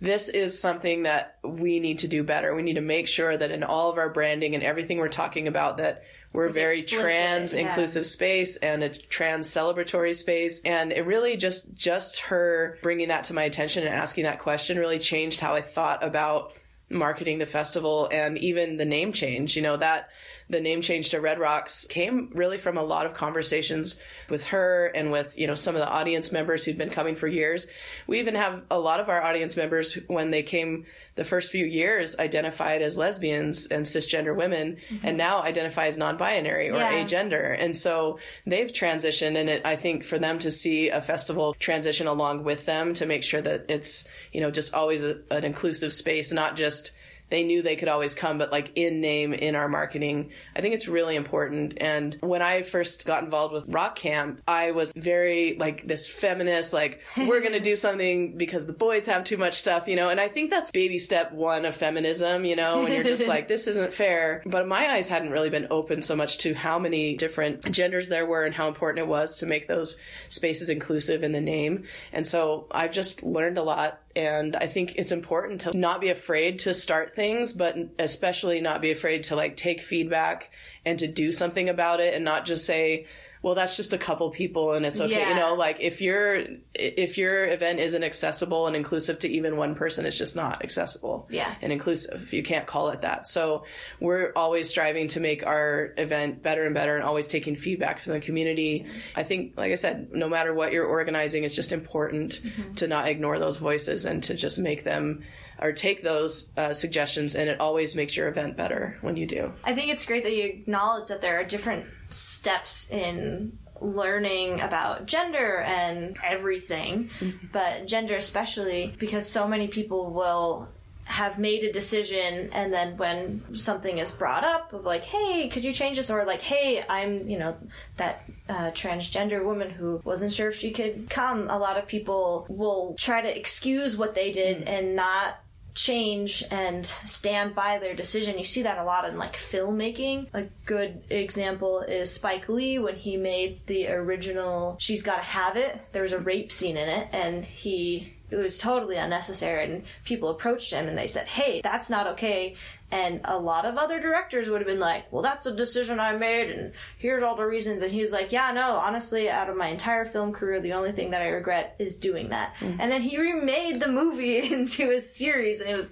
[SPEAKER 2] this is something that we need to do better. We need to make sure that in all of our branding and everything we're talking about that we're very trans
[SPEAKER 1] yeah.
[SPEAKER 2] inclusive space and a trans celebratory space and it really just just her bringing that to my attention and asking that question really changed how I thought about marketing the festival and even the name change you know that the name change to red rocks came really from a lot of conversations with her and with you know some of the audience members who'd been coming for years. We even have a lot of our audience members when they came the first few years identified as lesbians and cisgender women mm-hmm. and now identify as non-binary or
[SPEAKER 1] Yeah.
[SPEAKER 2] agender. And so they've transitioned and it, i think for them to see a festival transition along with them to make sure that it's you know just always a, an inclusive space not just they knew they could always come, but like in name in our marketing. I think it's really important. And when I first got involved with Rock Camp, I was very like this feminist, like, we're going to do something because the boys have too much stuff, you know? And I think that's baby step one of feminism, you know, when you're just like, this isn't fair. But my eyes hadn't really been open so much to how many different genders there were and how important it was to make those spaces inclusive in the name. And so I've just learned a lot and I think it's important to not be afraid to start things, but especially not be afraid to like take feedback and to do something about it and not just say, well, that's just a couple people and it's okay.
[SPEAKER 1] Yeah.
[SPEAKER 2] You know, like if your if your event isn't accessible and inclusive to even one person, it's just not accessible
[SPEAKER 1] Yeah.
[SPEAKER 2] and inclusive. You can't call it that. So we're always striving to make our event better and better and always taking feedback from the community. I think, like I said, no matter what you're organizing, it's just important mm-hmm. to not ignore those voices and to just make them or take those uh, suggestions and it always makes your event better when you do.
[SPEAKER 1] I think it's great that you acknowledge that there are different steps in learning about gender and everything, but gender especially because so many people will have made a decision and then when something is brought up of like hey could you change this? or like hey i'm you know that uh, transgender woman who wasn't sure if she could come a lot of people will try to excuse what they did and not change and stand by their decision. You see that a lot in like filmmaking. A good example is Spike Lee when he made the original She's Gotta Have It. There was a rape scene in it and he it was totally unnecessary and people approached him and they said, Hey, that's not okay and a lot of other directors would have been like, Well that's a decision I made and here's all the reasons and he was like, Yeah, no, honestly, out of my entire film career the only thing that I regret is doing that. Mm-hmm. And then he remade the movie into a series and it was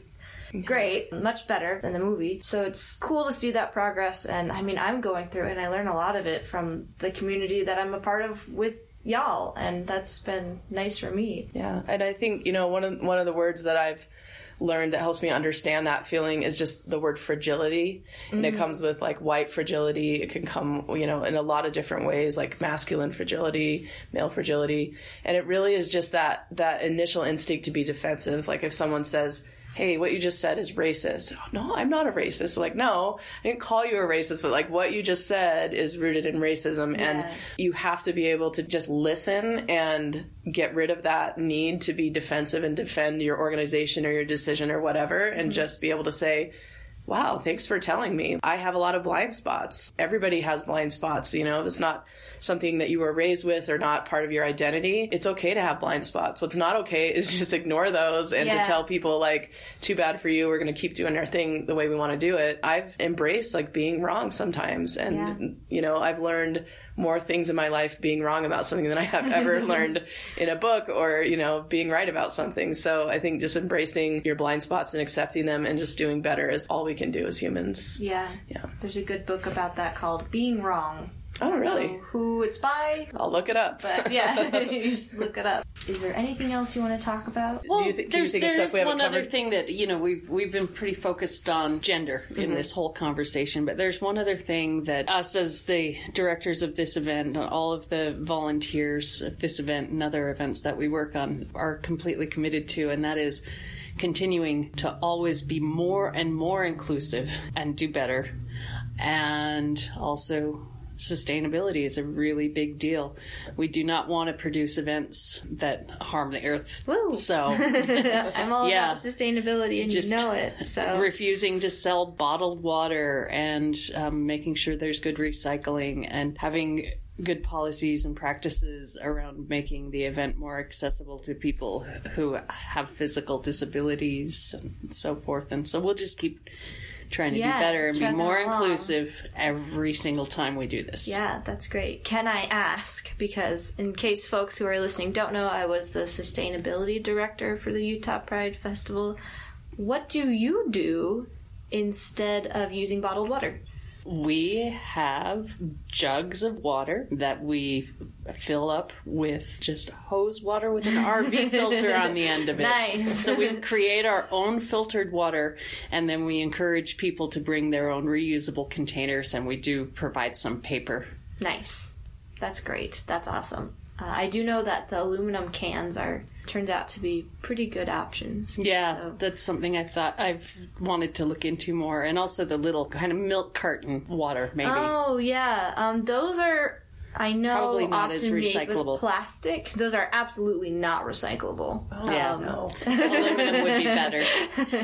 [SPEAKER 1] great, much better than the movie. So it's cool to see that progress. And I mean, I'm going through it and I learn a lot of it from the community that I'm a part of with y'all. And that's been nice for me.
[SPEAKER 2] Yeah, and I think you know one of one of the words that I've learned that helps me understand that feeling is just the word fragility, and it mm-hmm. comes with like white fragility. It can come you know in a lot of different ways, like masculine fragility, male fragility, and it really is just that that initial instinct to be defensive. Like if someone says. Hey, what you just said is racist. Oh, no, I'm not a racist. Like, no, I didn't call you a racist, but like what you just said is rooted in racism. And you have to be able to just listen and get rid of that need to be defensive and defend your organization or your decision or whatever and mm-hmm. just be able to say wow thanks for telling me i have a lot of blind spots everybody has blind spots you know it's not something that you were raised with or not part of your identity it's okay to have blind spots what's not okay is just ignore those and
[SPEAKER 1] Yeah.
[SPEAKER 2] to tell people like too bad for you we're going to keep doing our thing the way we want to do it i've embraced like being wrong sometimes and
[SPEAKER 1] Yeah.
[SPEAKER 2] you know i've learned more things in my life being wrong about something than I have ever learned in a book or, you know, being right about something. So I think just embracing your blind spots and accepting them and just doing better is all we can do as humans.
[SPEAKER 1] Yeah.
[SPEAKER 2] Yeah.
[SPEAKER 1] There's a good book about that called Being Wrong.
[SPEAKER 2] Oh, really?
[SPEAKER 1] who it's by,
[SPEAKER 2] I'll look it up.
[SPEAKER 1] but yeah, you just look it up. Is there anything else you want to talk about?
[SPEAKER 3] Well,
[SPEAKER 2] Do you thi- do you
[SPEAKER 3] there's,
[SPEAKER 2] think of
[SPEAKER 3] there
[SPEAKER 2] stuff we haven't
[SPEAKER 3] one other thing that you know we've we've been pretty focused on gender
[SPEAKER 2] Mm-hmm.
[SPEAKER 3] in this whole conversation, but there's one other thing that us as the directors of this event, and all of the volunteers of this event and other events that we work on are completely committed to, and that is continuing to always be more and more inclusive and do better, and also sustainability is a really big deal. We do not want to produce events that harm the earth.
[SPEAKER 1] Woo.
[SPEAKER 3] So
[SPEAKER 1] I'm all
[SPEAKER 3] Yeah.
[SPEAKER 1] about sustainability, and
[SPEAKER 3] Just
[SPEAKER 1] you know it. So
[SPEAKER 3] refusing to sell bottled water and um, making sure there's good recycling and having good policies and practices around making the event more accessible to people who have physical disabilities and so forth. And so we'll just keep trying to
[SPEAKER 1] Yeah,
[SPEAKER 3] do better and be more
[SPEAKER 1] along.
[SPEAKER 3] inclusive every single time we do this.
[SPEAKER 1] Yeah, that's great. Can I ask, because in case folks who are listening don't know, I was the sustainability director for the Utah Pride Festival. What do you do instead of using bottled water?
[SPEAKER 3] We have jugs of water that we fill up with just hose water with an RV filter on the end of it.
[SPEAKER 1] Nice.
[SPEAKER 3] So we create our own filtered water and then we encourage people to bring their own reusable containers and we do provide some paper.
[SPEAKER 1] Nice. That's great. That's awesome. Uh, I do know that the aluminum cans are turned out to be pretty good options.
[SPEAKER 3] Yeah,
[SPEAKER 1] So-
[SPEAKER 3] that's something I've thought I've wanted to look into more and also the little kind of milk carton water maybe.
[SPEAKER 1] Oh yeah, um, those are I know
[SPEAKER 3] Probably not
[SPEAKER 1] often
[SPEAKER 3] as recyclable.
[SPEAKER 1] plastic. Those are absolutely not recyclable.
[SPEAKER 3] Yeah.
[SPEAKER 1] Um,
[SPEAKER 2] No.
[SPEAKER 3] Aluminum would be better.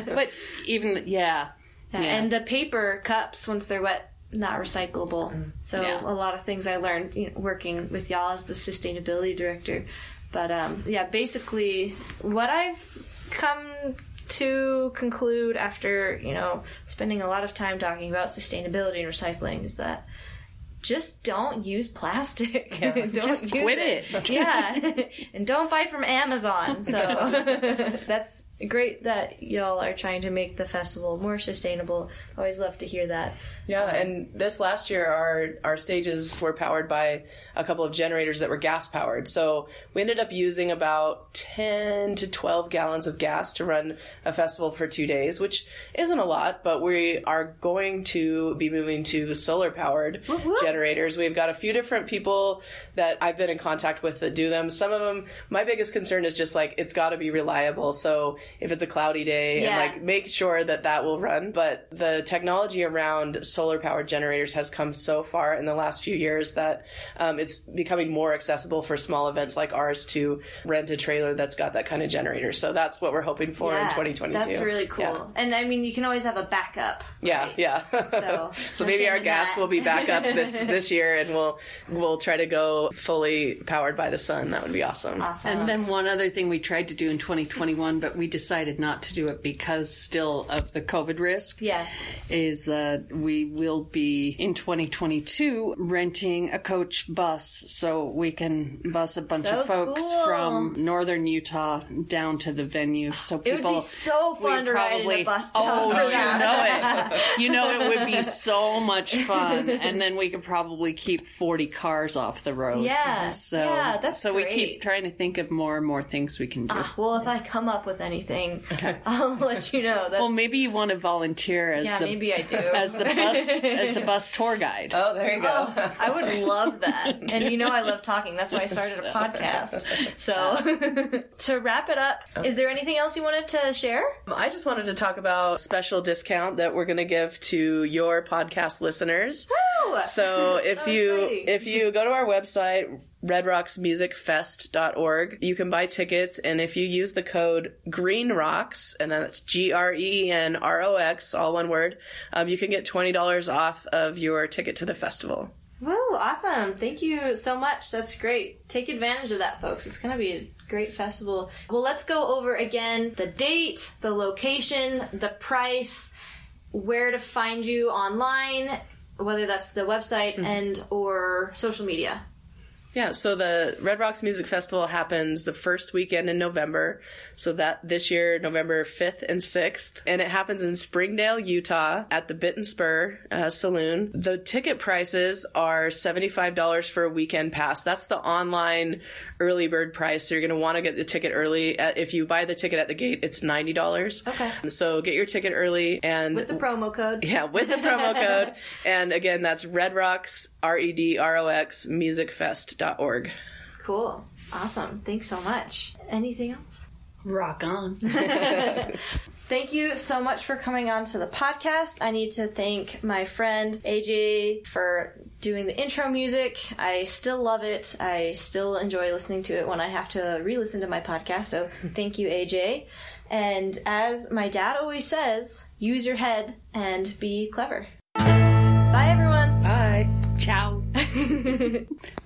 [SPEAKER 3] But even yeah.
[SPEAKER 1] Yeah, And the paper cups, once they're wet, not recyclable. So
[SPEAKER 3] Yeah.
[SPEAKER 1] a lot of things I learned you know, working with y'all as the sustainability director. But um, yeah, basically, what I've come to conclude after you know spending a lot of time talking about sustainability and recycling is that just don't use plastic. don't
[SPEAKER 3] Just
[SPEAKER 1] use
[SPEAKER 3] quit it.
[SPEAKER 1] yeah, and don't buy from Amazon. So that's great that y'all are trying to make the festival more sustainable. Always love to hear that.
[SPEAKER 2] Yeah, and this last year, our our stages were powered by a couple of generators that were gas powered. So we ended up using about ten to twelve gallons of gas to run a festival for two days, which isn't a lot, but we are going to be moving to solar powered generators. We've got a few different people that I've been in contact with that do them. Some of them, my biggest concern is just like it's got to be reliable. So if it's a cloudy day,
[SPEAKER 1] Yeah.
[SPEAKER 2] and like make sure that that will run. But the technology around solar powered generators has come so far in the last few years that um, it's becoming more accessible for small events like ours to rent a trailer that's got that kind of generator. So that's what we're hoping for in 2022.
[SPEAKER 1] That's really cool.
[SPEAKER 2] Yeah.
[SPEAKER 1] And I mean, you can always have a backup.
[SPEAKER 2] Yeah,
[SPEAKER 1] right?
[SPEAKER 2] yeah.
[SPEAKER 1] So,
[SPEAKER 2] so maybe our gas
[SPEAKER 1] that.
[SPEAKER 2] will be back up this this year, and we'll we'll try to go fully powered by the sun. That would be awesome.
[SPEAKER 1] Awesome.
[SPEAKER 3] And then one other thing we tried to do in 2021, but we decided not to do it because still of the COVID risk.
[SPEAKER 1] yeah.
[SPEAKER 3] Is that we will be in 2022 renting a coach bus so we can bus a bunch
[SPEAKER 1] So
[SPEAKER 3] of folks
[SPEAKER 1] cool.
[SPEAKER 3] from northern Utah down to the venue. So people,
[SPEAKER 1] It would be so fun to ride in a bus
[SPEAKER 3] Oh,
[SPEAKER 1] for
[SPEAKER 3] you
[SPEAKER 1] that.
[SPEAKER 3] know it. You know it would be so much fun, and then we could probably keep forty cars off the road.
[SPEAKER 1] Yeah,
[SPEAKER 3] So
[SPEAKER 1] yeah, that's
[SPEAKER 3] so we keep trying to think of more and more things we can do.
[SPEAKER 1] Ah, well, if I come up with anything, I'll let you know. That's,
[SPEAKER 3] well, maybe you want to volunteer as
[SPEAKER 1] yeah,
[SPEAKER 3] the
[SPEAKER 1] maybe I do.
[SPEAKER 3] as the bus as the bus tour guide.
[SPEAKER 2] Oh, there you go.
[SPEAKER 1] Oh, I would love that. And you know I love talking. That's why I started a podcast. So to wrap it up, oh. is there anything else you wanted to share?
[SPEAKER 2] I just wanted to talk about a special discount that we're going to give to your podcast listeners.
[SPEAKER 1] Woo!
[SPEAKER 2] So if
[SPEAKER 1] So
[SPEAKER 2] you
[SPEAKER 1] exciting.
[SPEAKER 2] if you go to our website redroxmusicfest.org, you can buy tickets and if you use the code Green Rocks and that's G R E E N R O X all one word, um, you can get $20 off of your ticket to the festival.
[SPEAKER 1] Woo, awesome. Thank you so much. That's great. Take advantage of that, folks. It's going to be a great festival. Well, let's go over again the date, the location, the price, where to find you online, whether that's the website and or social media.
[SPEAKER 2] Yeah, so the Red Rocks Music Festival happens the first weekend in November. So that this year, November 5th and 6th. And it happens in Springdale, Utah at the Bit and Spur uh, Saloon. The ticket prices are $75 for a weekend pass. That's the online early bird price. So you're going to want to get the ticket early. If you buy the ticket at the gate, it's $90.
[SPEAKER 1] Okay.
[SPEAKER 2] So get your ticket early and
[SPEAKER 1] With the promo code.
[SPEAKER 2] yeah, with the promo code. And again, that's Red Rocks, R E D R O X, musicfest.org.
[SPEAKER 1] Cool. Awesome. Thanks so much. Anything else?
[SPEAKER 3] Rock on.
[SPEAKER 1] Thank you so much for coming on to the podcast. I need to thank my friend AJ for doing the intro music. I still love it. I still enjoy listening to it when I have to re listen to my podcast. So thank you, AJ. And as my dad always says, use your head and be clever. Bye, everyone.
[SPEAKER 2] Bye.
[SPEAKER 3] Ciao.